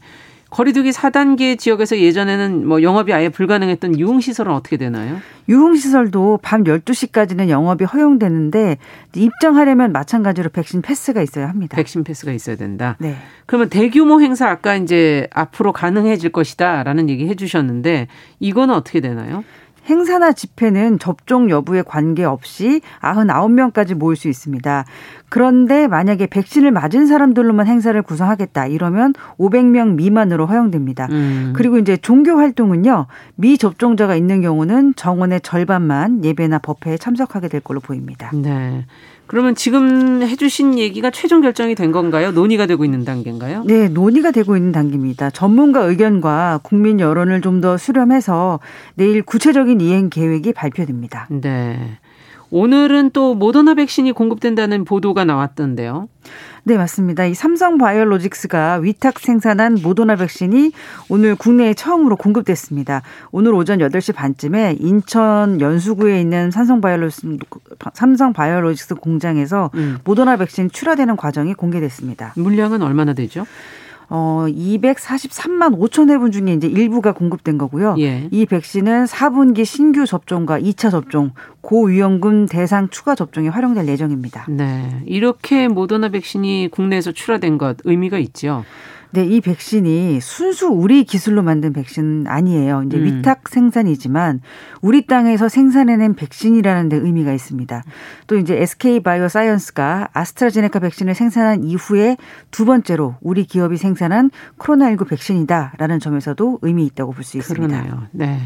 거리두기 4단계 지역에서 예전에는 뭐 영업이 아예 불가능했던 유흥시설은 어떻게 되나요? 유흥시설도 밤 12시까지는 영업이 허용되는데 입장하려면 마찬가지로 백신 패스가 있어야 합니다. 백신 패스가 있어야 된다. 네. 그러면 대규모 행사 아까 이제 앞으로 가능해질 것이다라는 얘기 해 주셨는데 이거는 어떻게 되나요? 행사나 집회는 접종 여부에 관계없이 99명까지 모일 수 있습니다. 그런데 만약에 백신을 맞은 사람들로만 행사를 구성하겠다 이러면 500명 미만으로 허용됩니다. 음. 그리고 이제 종교 활동은요. 미접종자가 있는 경우는 정원의 절반만 예배나 법회에 참석하게 될 걸로 보입니다. 네. 그러면 지금 해주신 얘기가 최종 결정이 된 건가요? 논의가 되고 있는 단계인가요? 네, 논의가 되고 있는 단계입니다. 전문가 의견과 국민 여론을 좀 더 수렴해서 내일 구체적인 이행 계획이 발표됩니다. 네. 오늘은 또 모더나 백신이 공급된다는 보도가 나왔던데요. 네, 맞습니다. 이 삼성 바이오로직스가 위탁 생산한 모더나 백신이 오늘 국내에 처음으로 공급됐습니다. 오늘 오전 8시 반쯤에 인천 연수구에 있는 삼성 바이오로직스, 삼성 바이오로직스 공장에서 음. 모더나 백신 출하되는 과정이 공개됐습니다. 물량은 얼마나 되죠? 어, 243만 5천 회분 중에 이제 일부가 공급된 거고요. 예. 이 백신은 4분기 신규 접종과 2차 접종, 고위험군 대상 추가 접종에 활용될 예정입니다. 네. 이렇게 모더나 백신이 국내에서 출하된 것 의미가 있죠. 네, 이 백신이 순수 우리 기술로 만든 백신은 아니에요. 이제 음. 위탁 생산이지만 우리 땅에서 생산해낸 백신이라는 데 의미가 있습니다. 또 이제 SK 바이오 사이언스가 아스트라제네카 백신을 생산한 이후에 두 번째로 우리 기업이 생산한 코로나19 백신이다라는 점에서도 의미 있다고 볼 수 있습니다. 그러네요. 네.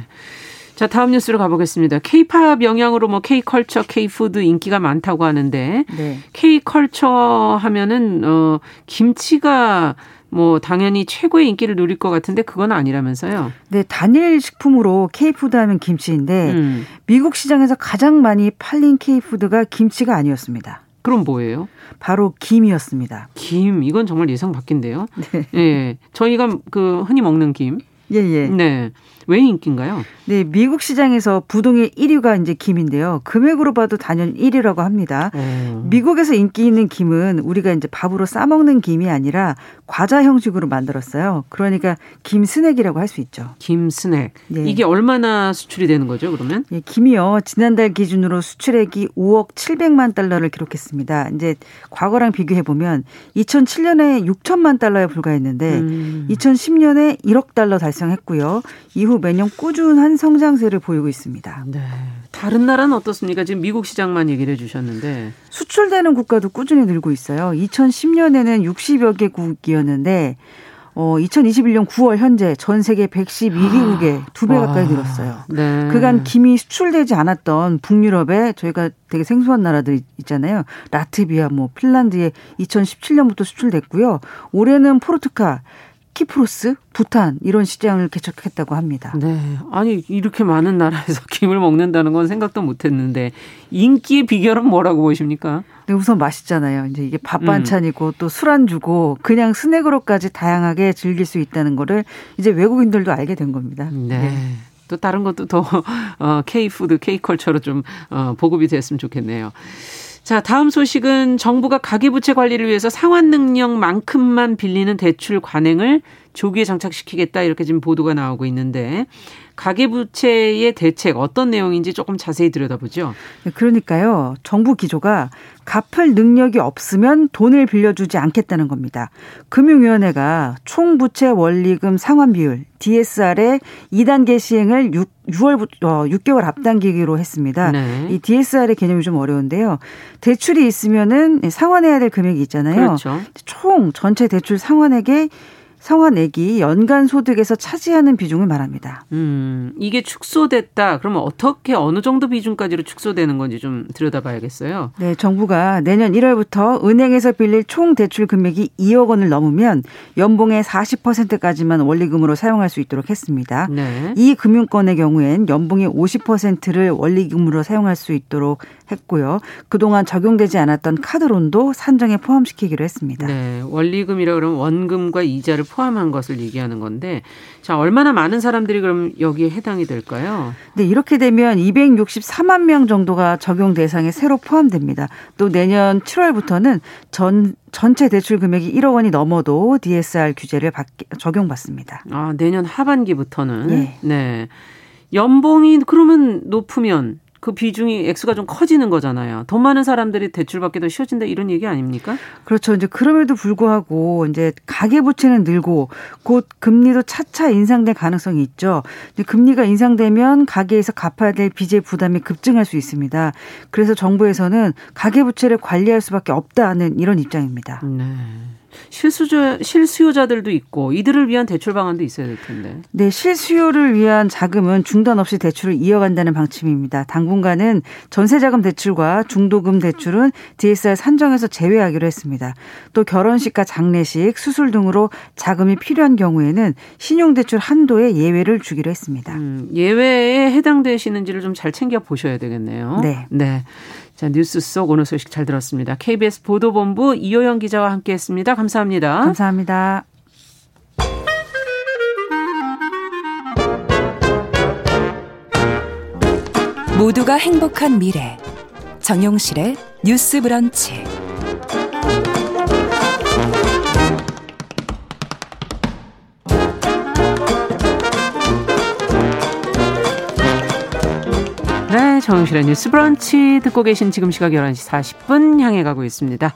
자, 다음 뉴스로 가보겠습니다. K-팝 영향으로 뭐 K-컬처, K-푸드 인기가 많다고 하는데 네. K-컬처 하면은 어 김치가 뭐 당연히 최고의 인기를 누릴 것 같은데 그건 아니라면서요? 네, 단일 식품으로 K푸드 하면 김치인데 음. 미국 시장에서 가장 많이 팔린 K푸드가 김치가 아니었습니다. 그럼 뭐예요? 바로 김이었습니다. 김 이건 정말 예상 밖인데요. 네. 예. 저희가 그 흔히 먹는 김. 예, 예. 네. 왜 인기인가요? 네, 미국 시장에서 부동의 1위가 이제 김인데요. 금액으로 봐도 단연 1위라고 합니다. 음. 미국에서 인기 있는 김은 우리가 이제 밥으로 싸 먹는 김이 아니라 과자 형식으로 만들었어요. 그러니까 김 스낵이라고 할 수 있죠. 김 스낵. 네. 이게 얼마나 수출이 되는 거죠, 그러면? 예, 김이요. 지난달 기준으로 수출액이 5억 700만 달러를 기록했습니다. 이제 과거랑 비교해 보면 2007년에 6천만 달러에 불과했는데 음. 2010년에 1억 달러 달성했고요. 이후 매년 꾸준한 성장세를 보이고 있습니다. 네. 다른 나라는 어떻습니까? 지금 미국 시장만 얘기를 해주셨는데 수출되는 국가도 꾸준히 늘고 있어요. 2010년에는 60여 개국이었는데 어, 2021년 9월 현재 전 세계 112개국에 두 배 가까이 늘었어요. 네. 그간 김이 수출되지 않았던 북유럽에 저희가 되게 생소한 나라들 있잖아요. 라트비아, 뭐 핀란드에 2017년부터 수출됐고요. 올해는 포르투갈, 키프로스, 부탄 이런 시장을 개척했다고 합니다. 네. 아니 이렇게 많은 나라에서 김을 먹는다는 건 생각도 못 했는데 인기의 비결은 뭐라고 보십니까? 네, 우선 맛있잖아요. 이제 이게 밥 음. 반찬이고 음. 또 술안주고 그냥 스낵으로까지 다양하게 즐길 수 있다는 거를 이제 외국인들도 알게 된 겁니다. 네. 네. 또 다른 것도 더 어, K 푸드, K 컬처로 좀 어, 보급이 됐으면 좋겠네요. 자, 다음 소식은 정부가 가계부채 관리를 위해서 상환 능력만큼만 빌리는 대출 관행을 조기에 정착시키겠다 이렇게 지금 보도가 나오고 있는데 가계부채의 대책 어떤 내용인지 조금 자세히 들여다보죠. 네, 그러니까요. 정부 기조가 갚을 능력이 없으면 돈을 빌려주지 않겠다는 겁니다. 금융위원회가 총부채 원리금 상환 비율 DSR의 2단계 시행을 6, 6월 어, 6개월 앞당기기로 했습니다. 네. 이 DSR의 개념이 좀 어려운데요. 대출이 있으면은 상환해야 될 금액이 있잖아요. 그렇죠. 총 전체 대출 상환액의 성환액이 연간 소득에서 차지하는 비중을 말합니다. 음, 이게 축소됐다. 그러면 어떻게 어느 정도 비중까지로 축소되는 건지 좀 들여다봐야겠어요. 네, 정부가 내년 1월부터 은행에서 빌릴 총 대출 금액이 2억 원을 넘으면 연봉의 40%까지만 원리금으로 사용할 수 있도록 했습니다. 네. 이 금융권의 경우엔 연봉의 50%를 원리금으로 사용할 수 있도록 했고요. 그동안 적용되지 않았던 카드론도 산정에 포함시키기로 했습니다. 네, 원리금이라 그러면 원금과 이자를 포함한 것을 얘기하는 건데 자, 얼마나 많은 사람들이 그럼 여기에 해당이 될까요? 네, 이렇게 되면 264만 명 정도가 적용 대상에 새로 포함됩니다. 또 내년 7월부터는 전 전체 대출 금액이 1억 원이 넘어도 DSR 규제를 받, 적용받습니다. 아, 내년 하반기부터는 네. 네. 연봉이 그러면 높으면 그 비중이 액수가 좀 커지는 거잖아요. 더 많은 사람들이 대출받기 도 쉬워진다 이런 얘기 아닙니까? 그렇죠. 이제 그럼에도 불구하고 이제 가계 부채는 늘고 곧 금리도 차차 인상될 가능성이 있죠. 금리가 인상되면 가계에서 갚아야 될 빚의 부담이 급증할 수 있습니다. 그래서 정부에서는 가계 부채를 관리할 수밖에 없다는 이런 입장입니다. 네. 실수자 실수요자들도 있고 이들을 위한 대출 방안도 있어야 될 텐데. 네, 실수요를 위한 자금은 중단 없이 대출을 이어간다는 방침입니다. 당분간은 전세자금 대출과 중도금 대출은 DSR 산정에서 제외하기로 했습니다. 또 결혼식과 장례식, 수술 등으로 자금이 필요한 경우에는 신용대출 한도에 예외를 주기로 했습니다. 음, 예외에 해당되시는지를 좀 잘 챙겨 보셔야 되겠네요. 네. 네. 자, 뉴스 속 오늘 소식 잘 들었습니다. KBS 보도본부 이호영 기자와 함께 했습니다. 감사합니다. 감사합니다. 모두가 행복한 미래. 정용실의 뉴스 브런치. 정영실의 뉴스 브런치 듣고 계신 지금 시각 11시 40분 향해 가고 있습니다.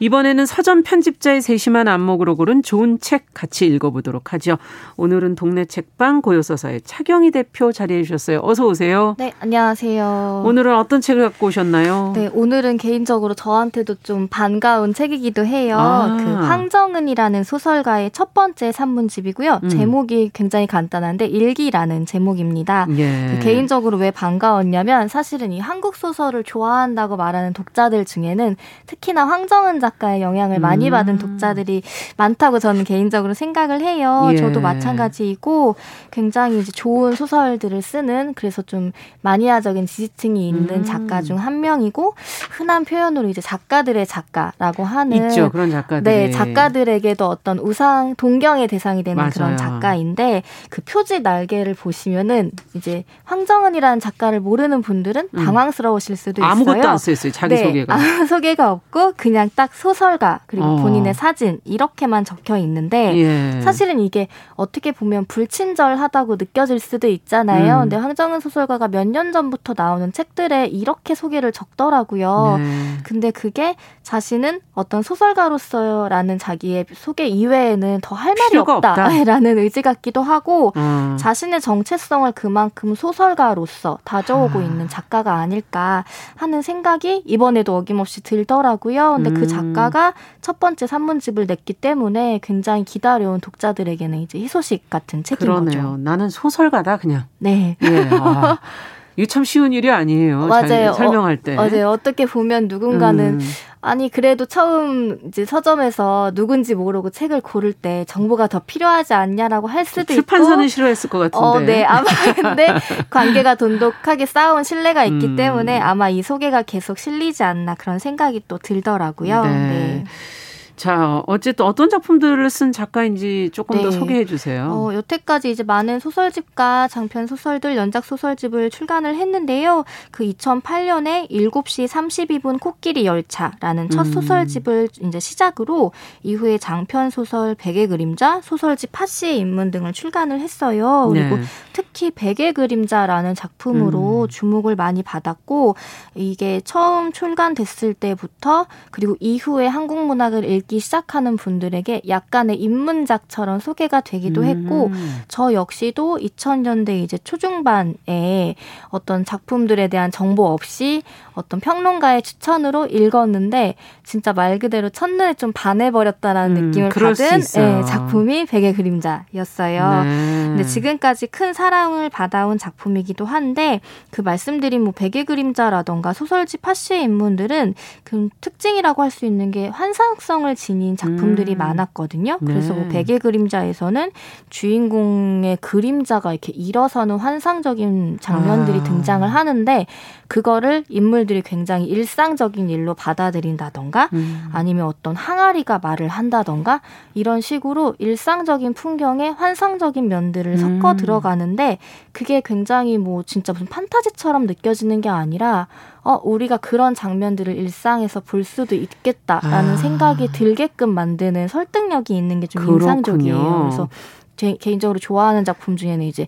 이번에는 서점 편집자의 세심한 안목으로 고른 좋은 책 같이 읽어보도록 하죠. 오늘은 동네 책방 고요서사의 차경희 대표 자리해 주셨어요. 어서 오세요. 네, 안녕하세요. 오늘은 어떤 책을 갖고 오셨나요? 네, 오늘은 개인적으로 저한테도 좀 반가운 책이기도 해요. 아. 그 황정은이라는 소설가의 첫 번째 산문집이고요. 음. 제목이 굉장히 간단한데 일기라는 제목입니다. 예. 그 개인적으로 왜 반가웠냐면 사실은 이 한국 소설을 좋아한다고 말하는 독자들 중에는 특히나 황정은 작 가의 영향을 많이 음. 받은 독자들이 많다고 저는 개인적으로 생각을 해요. 예. 저도 마찬가지이고 굉장히 이제 좋은 소설들을 쓰는 그래서 좀 마니아적인 지지층이 있는 음. 작가 중 한 명이고 흔한 표현으로 이제 작가들의 작가라고 하는 있죠 그런 작가들 네 작가들에게도 어떤 우상 동경의 대상이 되는 맞아요. 그런 작가인데 그 표지 날개를 보시면은 이제 황정은이라는 작가를 모르는 분들은 음. 당황스러우실 수도 있어요. 아무것도 안 써있어요 자기 네, 소개가 아무 소개가 없고 그냥 딱 소설가 그리고 어. 본인의 사진 이렇게만 적혀 있는데 예. 사실은 이게 어떻게 보면 불친절하다고 느껴질 수도 있잖아요. 음. 근데 황정은 소설가가 몇 년 전부터 나오는 책들에 이렇게 소개를 적더라고요. 네. 근데 그게 자신은 어떤 소설가로서라는 자기의 소개 이외에는 더 할 말이 없다라는 없다. 의지 같기도 하고 음. 자신의 정체성을 그만큼 소설가로서 다져오고 아. 있는 작가가 아닐까 하는 생각이 이번에도 어김없이 들더라고요. 근데 그 음. 그 작가 가 첫 번째 산문집을 냈기 때문에 굉장히 기다려온 독자들에게는 이제 희소식 같은 책인 그러네요. 거죠. 나는 소설가다 그냥. 네. 예. 아. 이게 참 쉬운 일이 아니에요. 맞아요. 설명할 때. 어, 맞아요. 어떻게 보면 누군가는 음. 아니 그래도 처음 이제 서점에서 누군지 모르고 책을 고를 때 정보가 더 필요하지 않냐라고 할 수도 출판사는 있고 싫어했을 것 같은데. 어, 네. 아마 근데 관계가 돈독하게 쌓아온 신뢰가 있기 음. 때문에 아마 이 소개가 계속 실리지 않나 그런 생각이 또 들더라고요. 네. 네. 자, 어쨌든 어떤 작품들을 쓴 작가인지 조금 네. 더 소개해 주세요. 어, 여태까지 이제 많은 소설집과 장편 소설들, 연작 소설집을 출간을 했는데요. 그 2008년에 7시 32분 코끼리 열차라는 첫 음. 소설집을 이제 시작으로 이후에 장편 소설 백의 그림자, 소설집 파시의 인문 등을 출간을 했어요. 그리고 네. 특히 백의 그림자라는 작품으로 음. 주목을 많이 받았고 이게 처음 출간됐을 때부터 그리고 이후에 한국 문학을 읽 읽기 시작하는 분들에게 약간의 입문작처럼 소개가 되기도 했고 음. 저 역시도 2000년대 이제 초중반에 어떤 작품들에 대한 정보 없이 어떤 평론가의 추천으로 읽었는데 진짜 말 그대로 첫눈에 좀 반해버렸다라는 음, 느낌을 받은 네, 작품이 백의 그림자였어요. 네. 근데 지금까지 큰 사랑을 받아온 작품이기도 한데 그 말씀드린 뭐 백의 그림자라던가 소설집 파시의 인물들은 그 특징이라고 할 수 있는 게 환상성을 지닌 작품들이 음. 많았거든요. 그래서 뭐 네. 뭐 백의 그림자에서는 주인공의 그림자가 이렇게 일어서는 환상적인 장면들이 아. 등장을 하는데 그거를 인물 들이 굉장히 일상적인 일로 받아들인다던가 음. 아니면 어떤 항아리가 말을 한다던가 이런 식으로 일상적인 풍경에 환상적인 면들을 음. 섞어 들어가는데 그게 굉장히 뭐 진짜 무슨 판타지처럼 느껴지는 게 아니라 어, 우리가 그런 장면들을 일상에서 볼 수도 있겠다라는 아. 생각이 들게끔 만드는 설득력이 있는 게 좀 인상적이에요. 그래서 제 개인적으로 좋아하는 작품 중에는 이제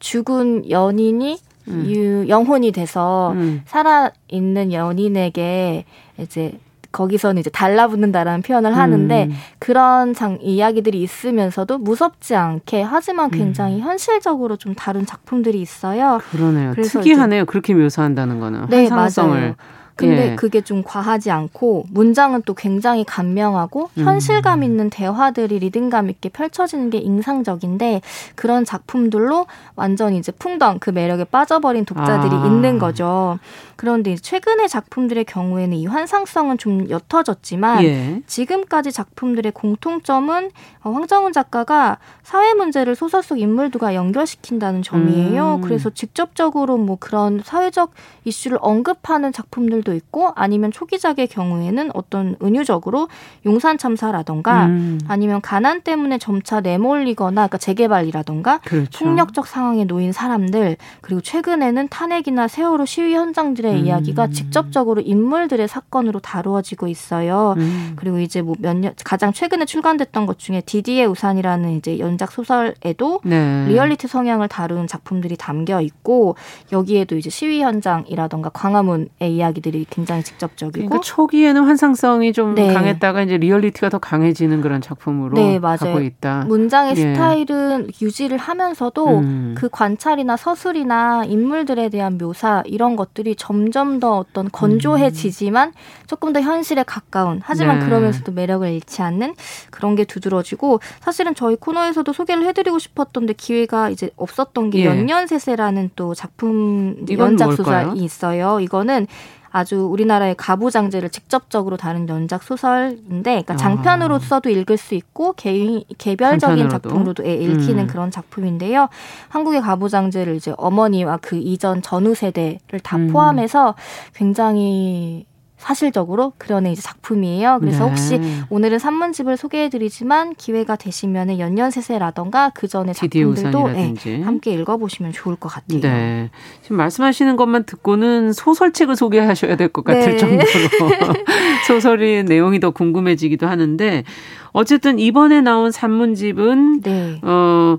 죽은 연인이 음. 유, 영혼이 돼서 음. 살아 있는 연인에게 이제 거기서는 이제 달라붙는다라는 표현을 하는데 음. 그런 장 이야기들이 있으면서도 무섭지 않게 하지만 음. 굉장히 음. 현실적으로 좀 다른 작품들이 있어요. 그러네요. 특이하네요. 그렇게 묘사한다는 거는 네, 환상성을. 맞아요. 근데 예. 그게 좀 과하지 않고 문장은 또 굉장히 감명하고 음. 현실감 있는 대화들이 리듬감 있게 펼쳐지는 게 인상적인데 그런 작품들로 완전 이제 풍덩 그 매력에 빠져버린 독자들이 아. 있는 거죠. 그런데 최근의 작품들의 경우에는 이 환상성은 좀 옅어졌지만 예. 지금까지 작품들의 공통점은 어, 황정은 작가가 사회 문제를 소설 속 인물들과 연결시킨다는 점이에요. 음. 그래서 직접적으로 뭐 그런 사회적 이슈를 언급하는 작품들도 있고 아니면 초기작의 경우에는 어떤 은유적으로 용산 참사라던가 음. 아니면 가난 때문에 점차 내몰리거나 그러니까 재개발이라던가 그렇죠. 폭력적 상황에 놓인 사람들 그리고 최근에는 탄핵이나 세월호 시위 현장들의 음. 이야기가 직접적으로 인물들의 사건으로 다루어지고 있어요. 음. 그리고 이제 뭐 몇 년 가장 최근에 출간됐던 것 중에 디디의 우산이라는 이제 연작 소설에도 네. 리얼리티 성향을 다룬 작품들이 담겨 있고 여기에도 이제 시위 현장이라던가 광화문의 이야기들이 부분들이 굉장히 직접적이고 그러니까 초기에는 환상성이 좀 네. 강했다가 이제 리얼리티가 더 강해지는 그런 작품으로 네, 맞아요. 가고 있다. 문장의 예. 스타일은 유지를 하면서도 음. 그 관찰이나 서술이나 인물들에 대한 묘사 이런 것들이 점점 더 어떤 건조해지지만 조금 더 현실에 가까운 하지만 네. 그러면서도 매력을 잃지 않는 그런 게 두드러지고 사실은 저희 코너에서도 소개를 해드리고 싶었던데 기회가 이제 없었던 게 예. 연년세세라는 또 작품 연작 소설이 있어요. 이거는 아주 우리나라의 가부장제를 직접적으로 다룬 연작 소설인데, 그러니까 아. 장편으로서도 읽을 수 있고 개인 개별적인 장편으로도? 작품으로도 예, 읽히는 음. 그런 작품인데요. 한국의 가부장제를 이제 어머니와 그 이전 전후 세대를 다 음. 포함해서 굉장히 사실적으로 그려낸 이제 작품이에요. 그래서 네. 혹시 오늘은 산문집을 소개해드리지만 기회가 되시면은 연년세세라던가 그 전에 작품들도 네, 함께 읽어보시면 좋을 것 같아요. 네. 지금 말씀하시는 것만 듣고는 소설책을 소개하셔야 될 것 같을 네. 정도로 소설의 내용이 더 궁금해지기도 하는데 어쨌든 이번에 나온 산문집은 네. 어.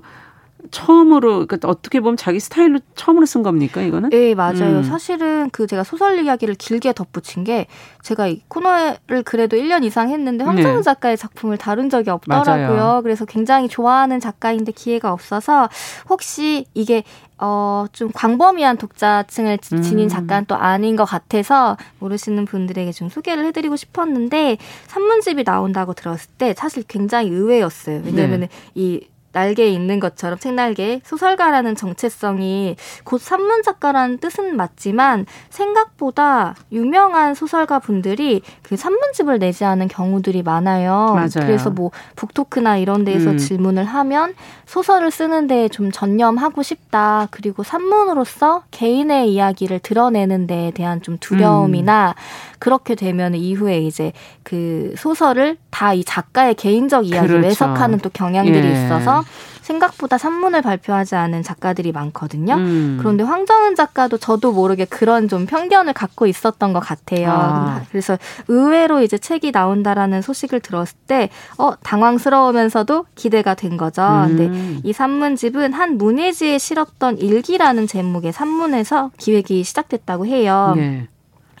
처음으로 그러니까 어떻게 보면 자기 스타일로 처음으로 쓴 겁니까 이거는? 네 맞아요. 음. 사실은 그 제가 소설 이야기를 길게 덧붙인 게 제가 이 코너를 그래도 1년 이상 했는데 황정은 네. 작가의 작품을 다룬 적이 없더라고요. 맞아요. 그래서 굉장히 좋아하는 작가인데 기회가 없어서 혹시 이게 어, 좀 광범위한 독자층을 지닌 음. 작가는 또 아닌 것 같아서 모르시는 분들에게 좀 소개를 해드리고 싶었는데 산문집이 나온다고 들었을 때 사실 굉장히 의외였어요. 왜냐하면 네. 이 날개에 있는 것처럼 책날개 소설가라는 정체성이 곧 산문 작가라는 뜻은 맞지만 생각보다 유명한 소설가 분들이 그 산문집을 내지 않은 경우들이 많아요. 맞아요. 그래서 뭐 북토크나 이런 데에서 음. 질문을 하면 소설을 쓰는데 좀 전념하고 싶다. 그리고 산문으로서 개인의 이야기를 드러내는 데에 대한 좀 두려움이나 음. 그렇게 되면 이후에 이제 그 소설을 다 이 작가의 개인적 이야기 그렇죠. 해석하는 또 경향들이 예. 있어서 생각보다 산문을 발표하지 않은 작가들이 많거든요. 음. 그런데 황정은 작가도 저도 모르게 그런 좀 편견을 갖고 있었던 것 같아요. 아. 그래서 의외로 이제 책이 나온다라는 소식을 들었을 때, 어, 당황스러우면서도 기대가 된 거죠. 음. 근데 이 산문집은 한 문예지에 실었던 일기라는 제목의 산문에서 기획이 시작됐다고 해요. 네.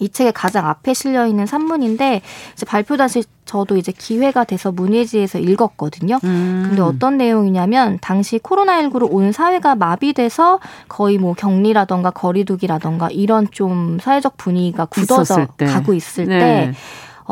이 책의 가장 앞에 실려 있는 산문인데 이제 발표 당시 저도 이제 기회가 돼서 문예지에서 읽었거든요. 음. 근데 어떤 내용이냐면 당시 코로나19로 온 사회가 마비돼서 거의 뭐 격리라던가 거리두기라던가 이런 좀 사회적 분위기가 굳어져 가고 있을 네. 때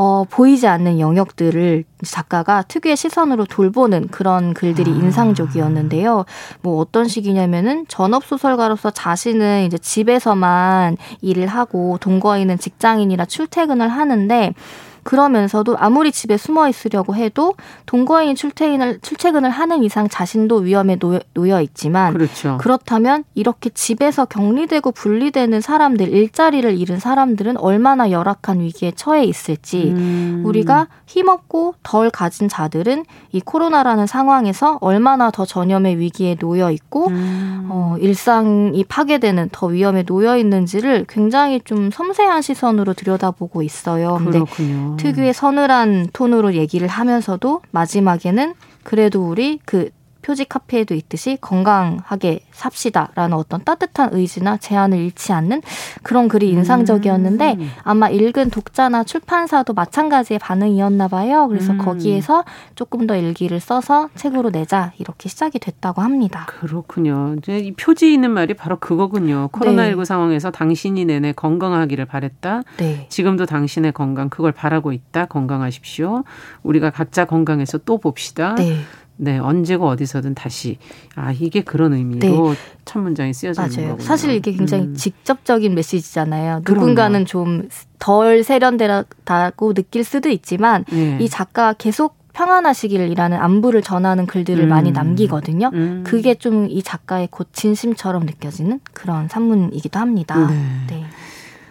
어, 보이지 않는 영역들을 작가가 특유의 시선으로 돌보는 그런 글들이 아. 인상적이었는데요. 뭐 어떤 식이냐면은 전업 소설가로서 자신은 이제 집에서만 일을 하고 동거인은 직장인이라 출퇴근을 하는데 그러면서도 아무리 집에 숨어 있으려고 해도 동거인 출퇴근을 출퇴근을 하는 이상 자신도 위험에 놓여, 있지만 그렇죠. 그렇다면 이렇게 집에서 격리되고 분리되는 사람들 일자리를 잃은 사람들은 얼마나 열악한 위기에 처해 있을지 음. 우리가 힘없고 덜 가진 자들은 이 코로나라는 상황에서 얼마나 더 전염의 위기에 놓여 있고 음. 어, 일상이 파괴되는 더 위험에 놓여 있는지를 굉장히 좀 섬세한 시선으로 들여다보고 있어요. 그렇군요. 특유의 서늘한 톤으로 얘기를 하면서도 마지막에는 그래도 우리 그 표지 카페에도 있듯이 건강하게 삽시다라는 어떤 따뜻한 의지나 제안을 잃지 않는 그런 글이 인상적이었는데 음. 아마 읽은 독자나 출판사도 마찬가지의 반응이었나 봐요. 그래서 음. 거기에서 조금 더 일기를 써서 책으로 내자 이렇게 시작이 됐다고 합니다. 그렇군요. 이제 이 표지 있는 말이 바로 그거군요. 코로나19 네. 상황에서 당신이 내내 건강하기를 바랬다. 네. 지금도 당신의 건강 그걸 바라고 있다. 건강하십시오. 우리가 각자 건강해서 또 봅시다. 네. 네, 언제고 어디서든 다시 아 이게 그런 의미로 네. 첫 문장이 쓰여져 있는 거군요. 사실 이게 굉장히 음. 직접적인 메시지잖아요. 누군가는 좀 덜 세련되다고 느낄 수도 있지만 네. 이 작가 계속 평안하시길이라는 안부를 전하는 글들을 음. 많이 남기거든요. 음. 그게 좀 이 작가의 곧 진심처럼 느껴지는 그런 산문이기도 합니다. 네. 네.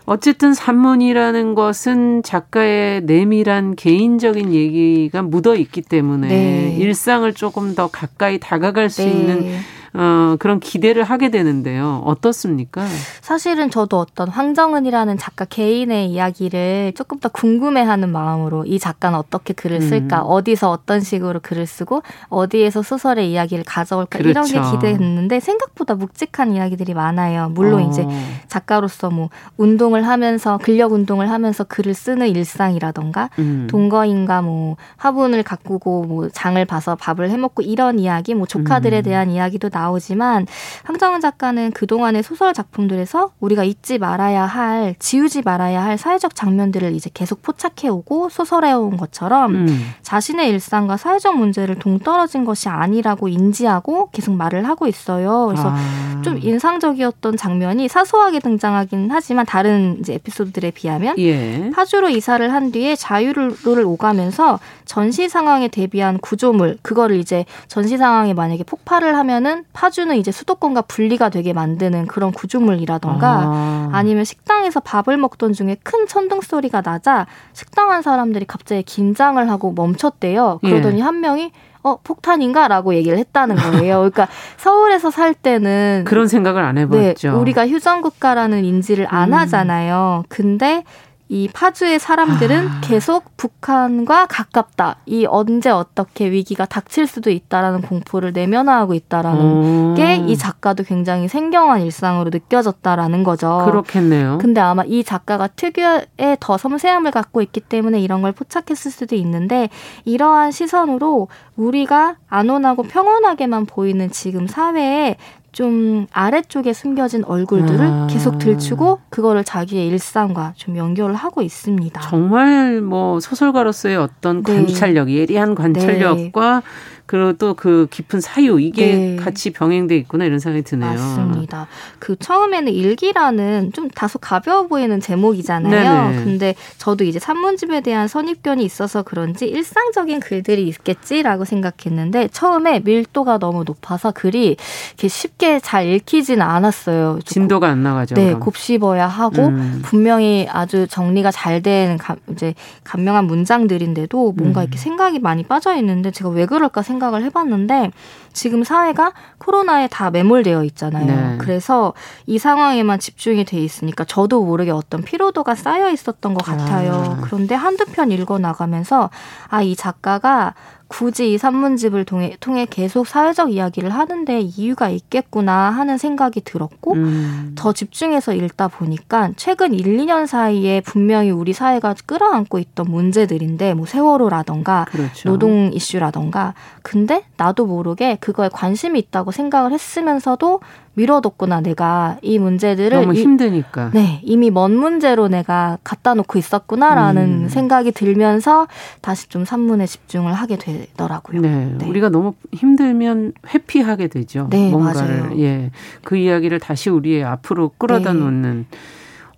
어쨌든 산문이라는 것은 작가의 내밀한 개인적인 얘기가 묻어 있기 때문에 네. 일상을 조금 더 가까이 다가갈 수 네. 있는 어, 그런 기대를 하게 되는데요. 어떻습니까? 사실은 저도 어떤 황정은이라는 작가 개인의 이야기를 조금 더 궁금해하는 마음으로 이 작가는 어떻게 글을 쓸까, 음. 어디서 어떤 식으로 글을 쓰고 어디에서 소설의 이야기를 가져올까 그렇죠. 이런 게 그렇죠. 기대했는데 생각보다 묵직한 이야기들이 많아요. 물론 어. 이제 작가로서 뭐 운동을 하면서 근력 운동을 하면서 글을 쓰는 일상이라던가 음. 동거인과 뭐 화분을 가꾸고 뭐 장을 봐서 밥을 해먹고 이런 이야기, 뭐 조카들에 음. 대한 이야기도 나오지만 황정은 작가는 그동안의 소설 작품들에서 우리가 잊지 말아야 할, 지우지 말아야 할 사회적 장면들을 이제 계속 포착해오고 소설해온 것처럼 음. 자신의 일상과 사회적 문제를 동떨어진 것이 아니라고 인지하고 계속 말을 하고 있어요. 그래서 아. 좀 인상적이었던 장면이 사소하게 등장하긴 하지만 다른 이제 에피소드들에 비하면 예. 파주로 이사를 한 뒤에 자유를 오가면서 전시 상황에 대비한 구조물 그거를 이제 전시 상황에 만약에 폭발을 하면은 파주는 이제 수도권과 분리가 되게 만드는 그런 구조물이라던가 아. 니면 식당에서 밥을 먹던 중에 큰 천둥 소리가 나자 식당 한 사람들이 갑자기 긴장을 하고 멈췄대요. 그러더니 예. 한 명이 어 폭탄인가 라고 얘기를 했다는 거예요. 그러니까 서울에서 살 때는 그런 생각을 안 해봤죠. 네, 우리가 휴전국가라는 인지를 안 음. 하잖아요. 근데 이 파주의 사람들은 아. 계속 북한과 가깝다. 이 언제 어떻게 위기가 닥칠 수도 있다라는 공포를 내면화하고 있다라는 게이 작가도 굉장히 생경한 일상으로 느껴졌다라는 거죠. 그렇겠네요. 근데 아마 이 작가가 특유의 더 섬세함을 갖고 있기 때문에 이런 걸 포착했을 수도 있는데 이러한 시선으로 우리가 안온하고 평온하게만 보이는 지금 사회에 좀 아래쪽에 숨겨진 얼굴들을 아. 계속 들추고 그거를 자기의 일상과 좀 연결을 하고 있습니다. 정말 뭐 소설가로서의 어떤 네. 관찰력, 예리한 관찰력과 네. 그리고 또 그 깊은 사유 이게 네. 같이 병행돼 있구나 이런 생각이 드네요. 맞습니다. 그 처음에는 일기라는 좀 다소 가벼워 보이는 제목이잖아요. 네네. 근데 저도 이제 산문집에 대한 선입견이 있어서 그런지 일상적인 글들이 있겠지라고 생각했는데 처음에 밀도가 너무 높아서 글이 이렇게 쉽게 잘 읽히지는 않았어요. 진도가 안 나가죠. 네, 그럼. 곱씹어야 하고 음. 분명히 아주 정리가 잘 된 이제 간명한 문장들인데도 뭔가 음. 이렇게 생각이 많이 빠져 있는데 제가 왜 그럴까 생각 생각을 해봤는데 지금 사회가 코로나에 다 매몰되어 있잖아요. 네. 그래서 이 상황에만 집중이 돼 있으니까 저도 모르게 어떤 피로도가 쌓여 있었던 것 같아요. 아. 그런데 한두 편 읽어 나가면서 아, 이 작가가 굳이 이 산문집을 통해, 통해 계속 사회적 이야기를 하는데 이유가 있겠구나 하는 생각이 들었고 음. 더 집중해서 읽다 보니까 최근 1, 2년 사이에 분명히 우리 사회가 끌어안고 있던 문제들인데 뭐 세월호라던가 그렇죠. 노동 이슈라던가 근데 나도 모르게 그거에 관심이 있다고 생각을 했으면서도 미뤄뒀구나 내가 이 문제들을 너무 힘드니까 이, 네 이미 먼 문제로 내가 갖다 놓고 있었구나라는 음. 생각이 들면서 다시 좀 산문에 집중을 하게 되더라고요. 네, 네. 우리가 너무 힘들면 회피하게 되죠. 네, 뭔가를 맞아요. 예 그 이야기를 다시 우리의 앞으로 끌어다 네. 놓는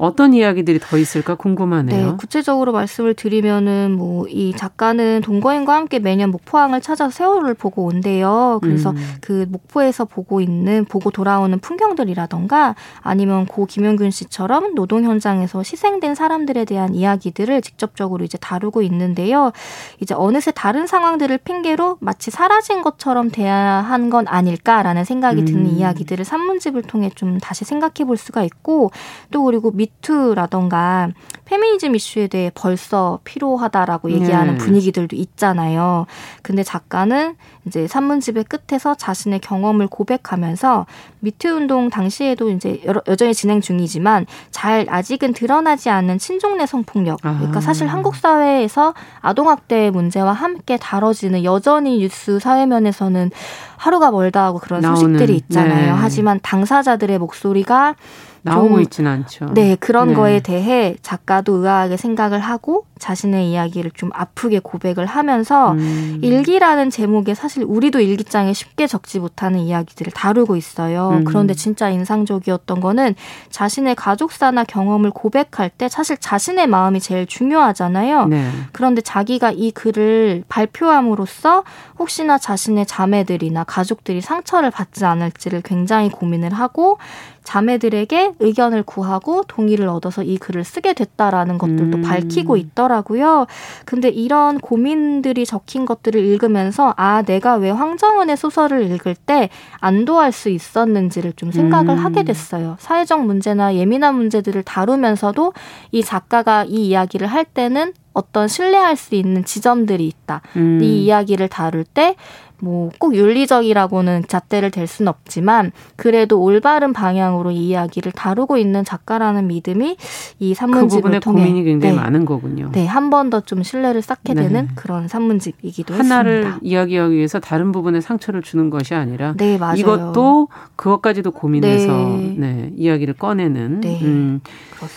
어떤 이야기들이 더 있을까 궁금하네요. 네, 구체적으로 말씀을 드리면은 뭐 이 작가는 동거인과 함께 매년 목포항을 찾아서 세월을 보고 온대요. 그래서 음. 그 목포에서 보고 있는 보고 돌아오는 풍경들이라던가 아니면 고 김영균 씨처럼 노동 현장에서 희생된 사람들에 대한 이야기들을 직접적으로 이제 다루고 있는데요. 이제 어느새 다른 상황들을 핑계로 마치 사라진 것처럼 대한 건 아닐까라는 생각이 드는 음. 이야기들을 산문집을 통해 좀 다시 생각해 볼 수가 있고 또 그리고 밑 미투라던가 페미니즘 이슈에 대해 벌써 필요하다라고 네. 얘기하는 네. 분위기들도 있잖아요. 근데 작가는 이제 산문집의 끝에서 자신의 경험을 고백하면서 미투 운동 당시에도 이제 여러, 여전히 진행 중이지만 잘 아직은 드러나지 않는 친족내 성폭력. 그러니까 아. 사실 한국 사회에서 아동학대 문제와 함께 다뤄지는 여전히 뉴스 사회면에서는 하루가 멀다 하고 그런 나오는, 소식들이 있잖아요. 네. 하지만 당사자들의 목소리가 나오고 있지는 않죠. 네, 그런 네. 거에 대해 작가도 의아하게 생각을 하고 자신의 이야기를 좀 아프게 고백을 하면서 음. 일기라는 제목에 사실 우리도 일기장에 쉽게 적지 못하는 이야기들을 다루고 있어요. 음. 그런데 진짜 인상적이었던 거는 자신의 가족사나 경험을 고백할 때 사실 자신의 마음이 제일 중요하잖아요. 네. 그런데 자기가 이 글을 발표함으로써 혹시나 자신의 자매들이나 가족들이 상처를 받지 않을지를 굉장히 고민을 하고 자매들에게 의견을 구하고 동의를 얻어서 이 글을 쓰게 됐다라는 것들도 음. 밝히고 있더라고요. 근데 이런 고민들이 적힌 것들을 읽으면서 아 내가 왜 황정은의 소설을 읽을 때 안도할 수 있었는지를 좀 생각을 음. 하게 됐어요. 사회적 문제나 예민한 문제들을 다루면서도 이 작가가 이 이야기를 할 때는 어떤 신뢰할 수 있는 지점들이 있다. 음. 이 이야기를 다룰 때 뭐꼭 윤리적이라고는 잣대를 댈 수는 없지만 그래도 올바른 방향으로 이 이야기를 다루고 있는 작가라는 믿음이 이 산문집을 그 통해 고민이 굉장히 네. 많은 거군요. 네, 한 번 더 좀 신뢰를 쌓게 네. 되는 그런 산문집이기도 하나를 했습니다. 이야기하기 위해서 다른 부분에 상처를 주는 것이 아니라 네, 맞아요. 이것도 그것까지도 고민해서 네. 네 이야기를 꺼내는 네, 음,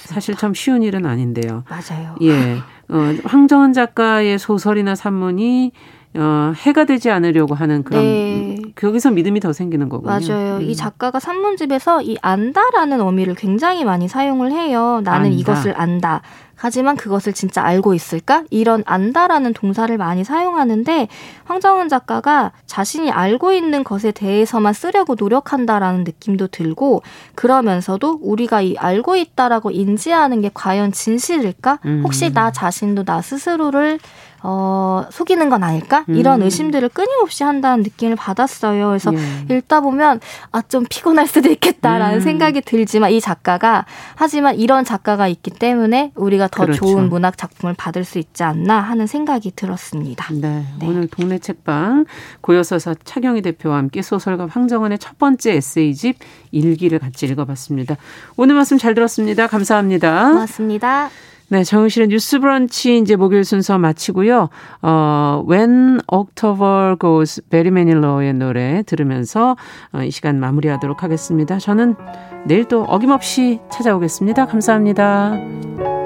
사실 참 쉬운 일은 아닌데요. 맞아요. 예. 어, 황정은 작가의 소설이나 산문이 어, 해가 되지 않으려고 하는 그런 네. 거기서 믿음이 더 생기는 거군요. 맞아요. 음. 이 작가가 산문집에서 이 안다라는 어미를 굉장히 많이 사용을 해요. 나는 안다. 이것을 안다. 하지만 그것을 진짜 알고 있을까? 이런 안다라는 동사를 많이 사용하는데 황정은 작가가 자신이 알고 있는 것에 대해서만 쓰려고 노력한다라는 느낌도 들고 그러면서도 우리가 이 알고 있다라고 인지하는 게 과연 진실일까? 혹시 나 자신도 나 스스로를 어, 속이는 건 아닐까? 이런 음. 의심들을 끊임없이 한다는 느낌을 받았어요. 그래서 예. 읽다 보면 아, 좀 피곤할 수도 있겠다라는 음. 생각이 들지만 이 작가가 하지만 이런 작가가 있기 때문에 우리가 더 그렇죠. 좋은 문학 작품을 받을 수 있지 않나 하는 생각이 들었습니다. 네. 네. 오늘 동네 책방 고여서사 차경희 대표와 함께 소설가 황정은의 첫 번째 에세이집 일기를 같이 읽어봤습니다. 오늘 말씀 잘 들었습니다. 감사합니다. 고맙습니다. 네, 정우실의 뉴스 브런치 이제 목요일 순서 마치고요. 어, When October Goes 베리 매닐러의 노래 들으면서 어, 이 시간 마무리하도록 하겠습니다. 저는 내일 또 어김없이 찾아오겠습니다. 감사합니다.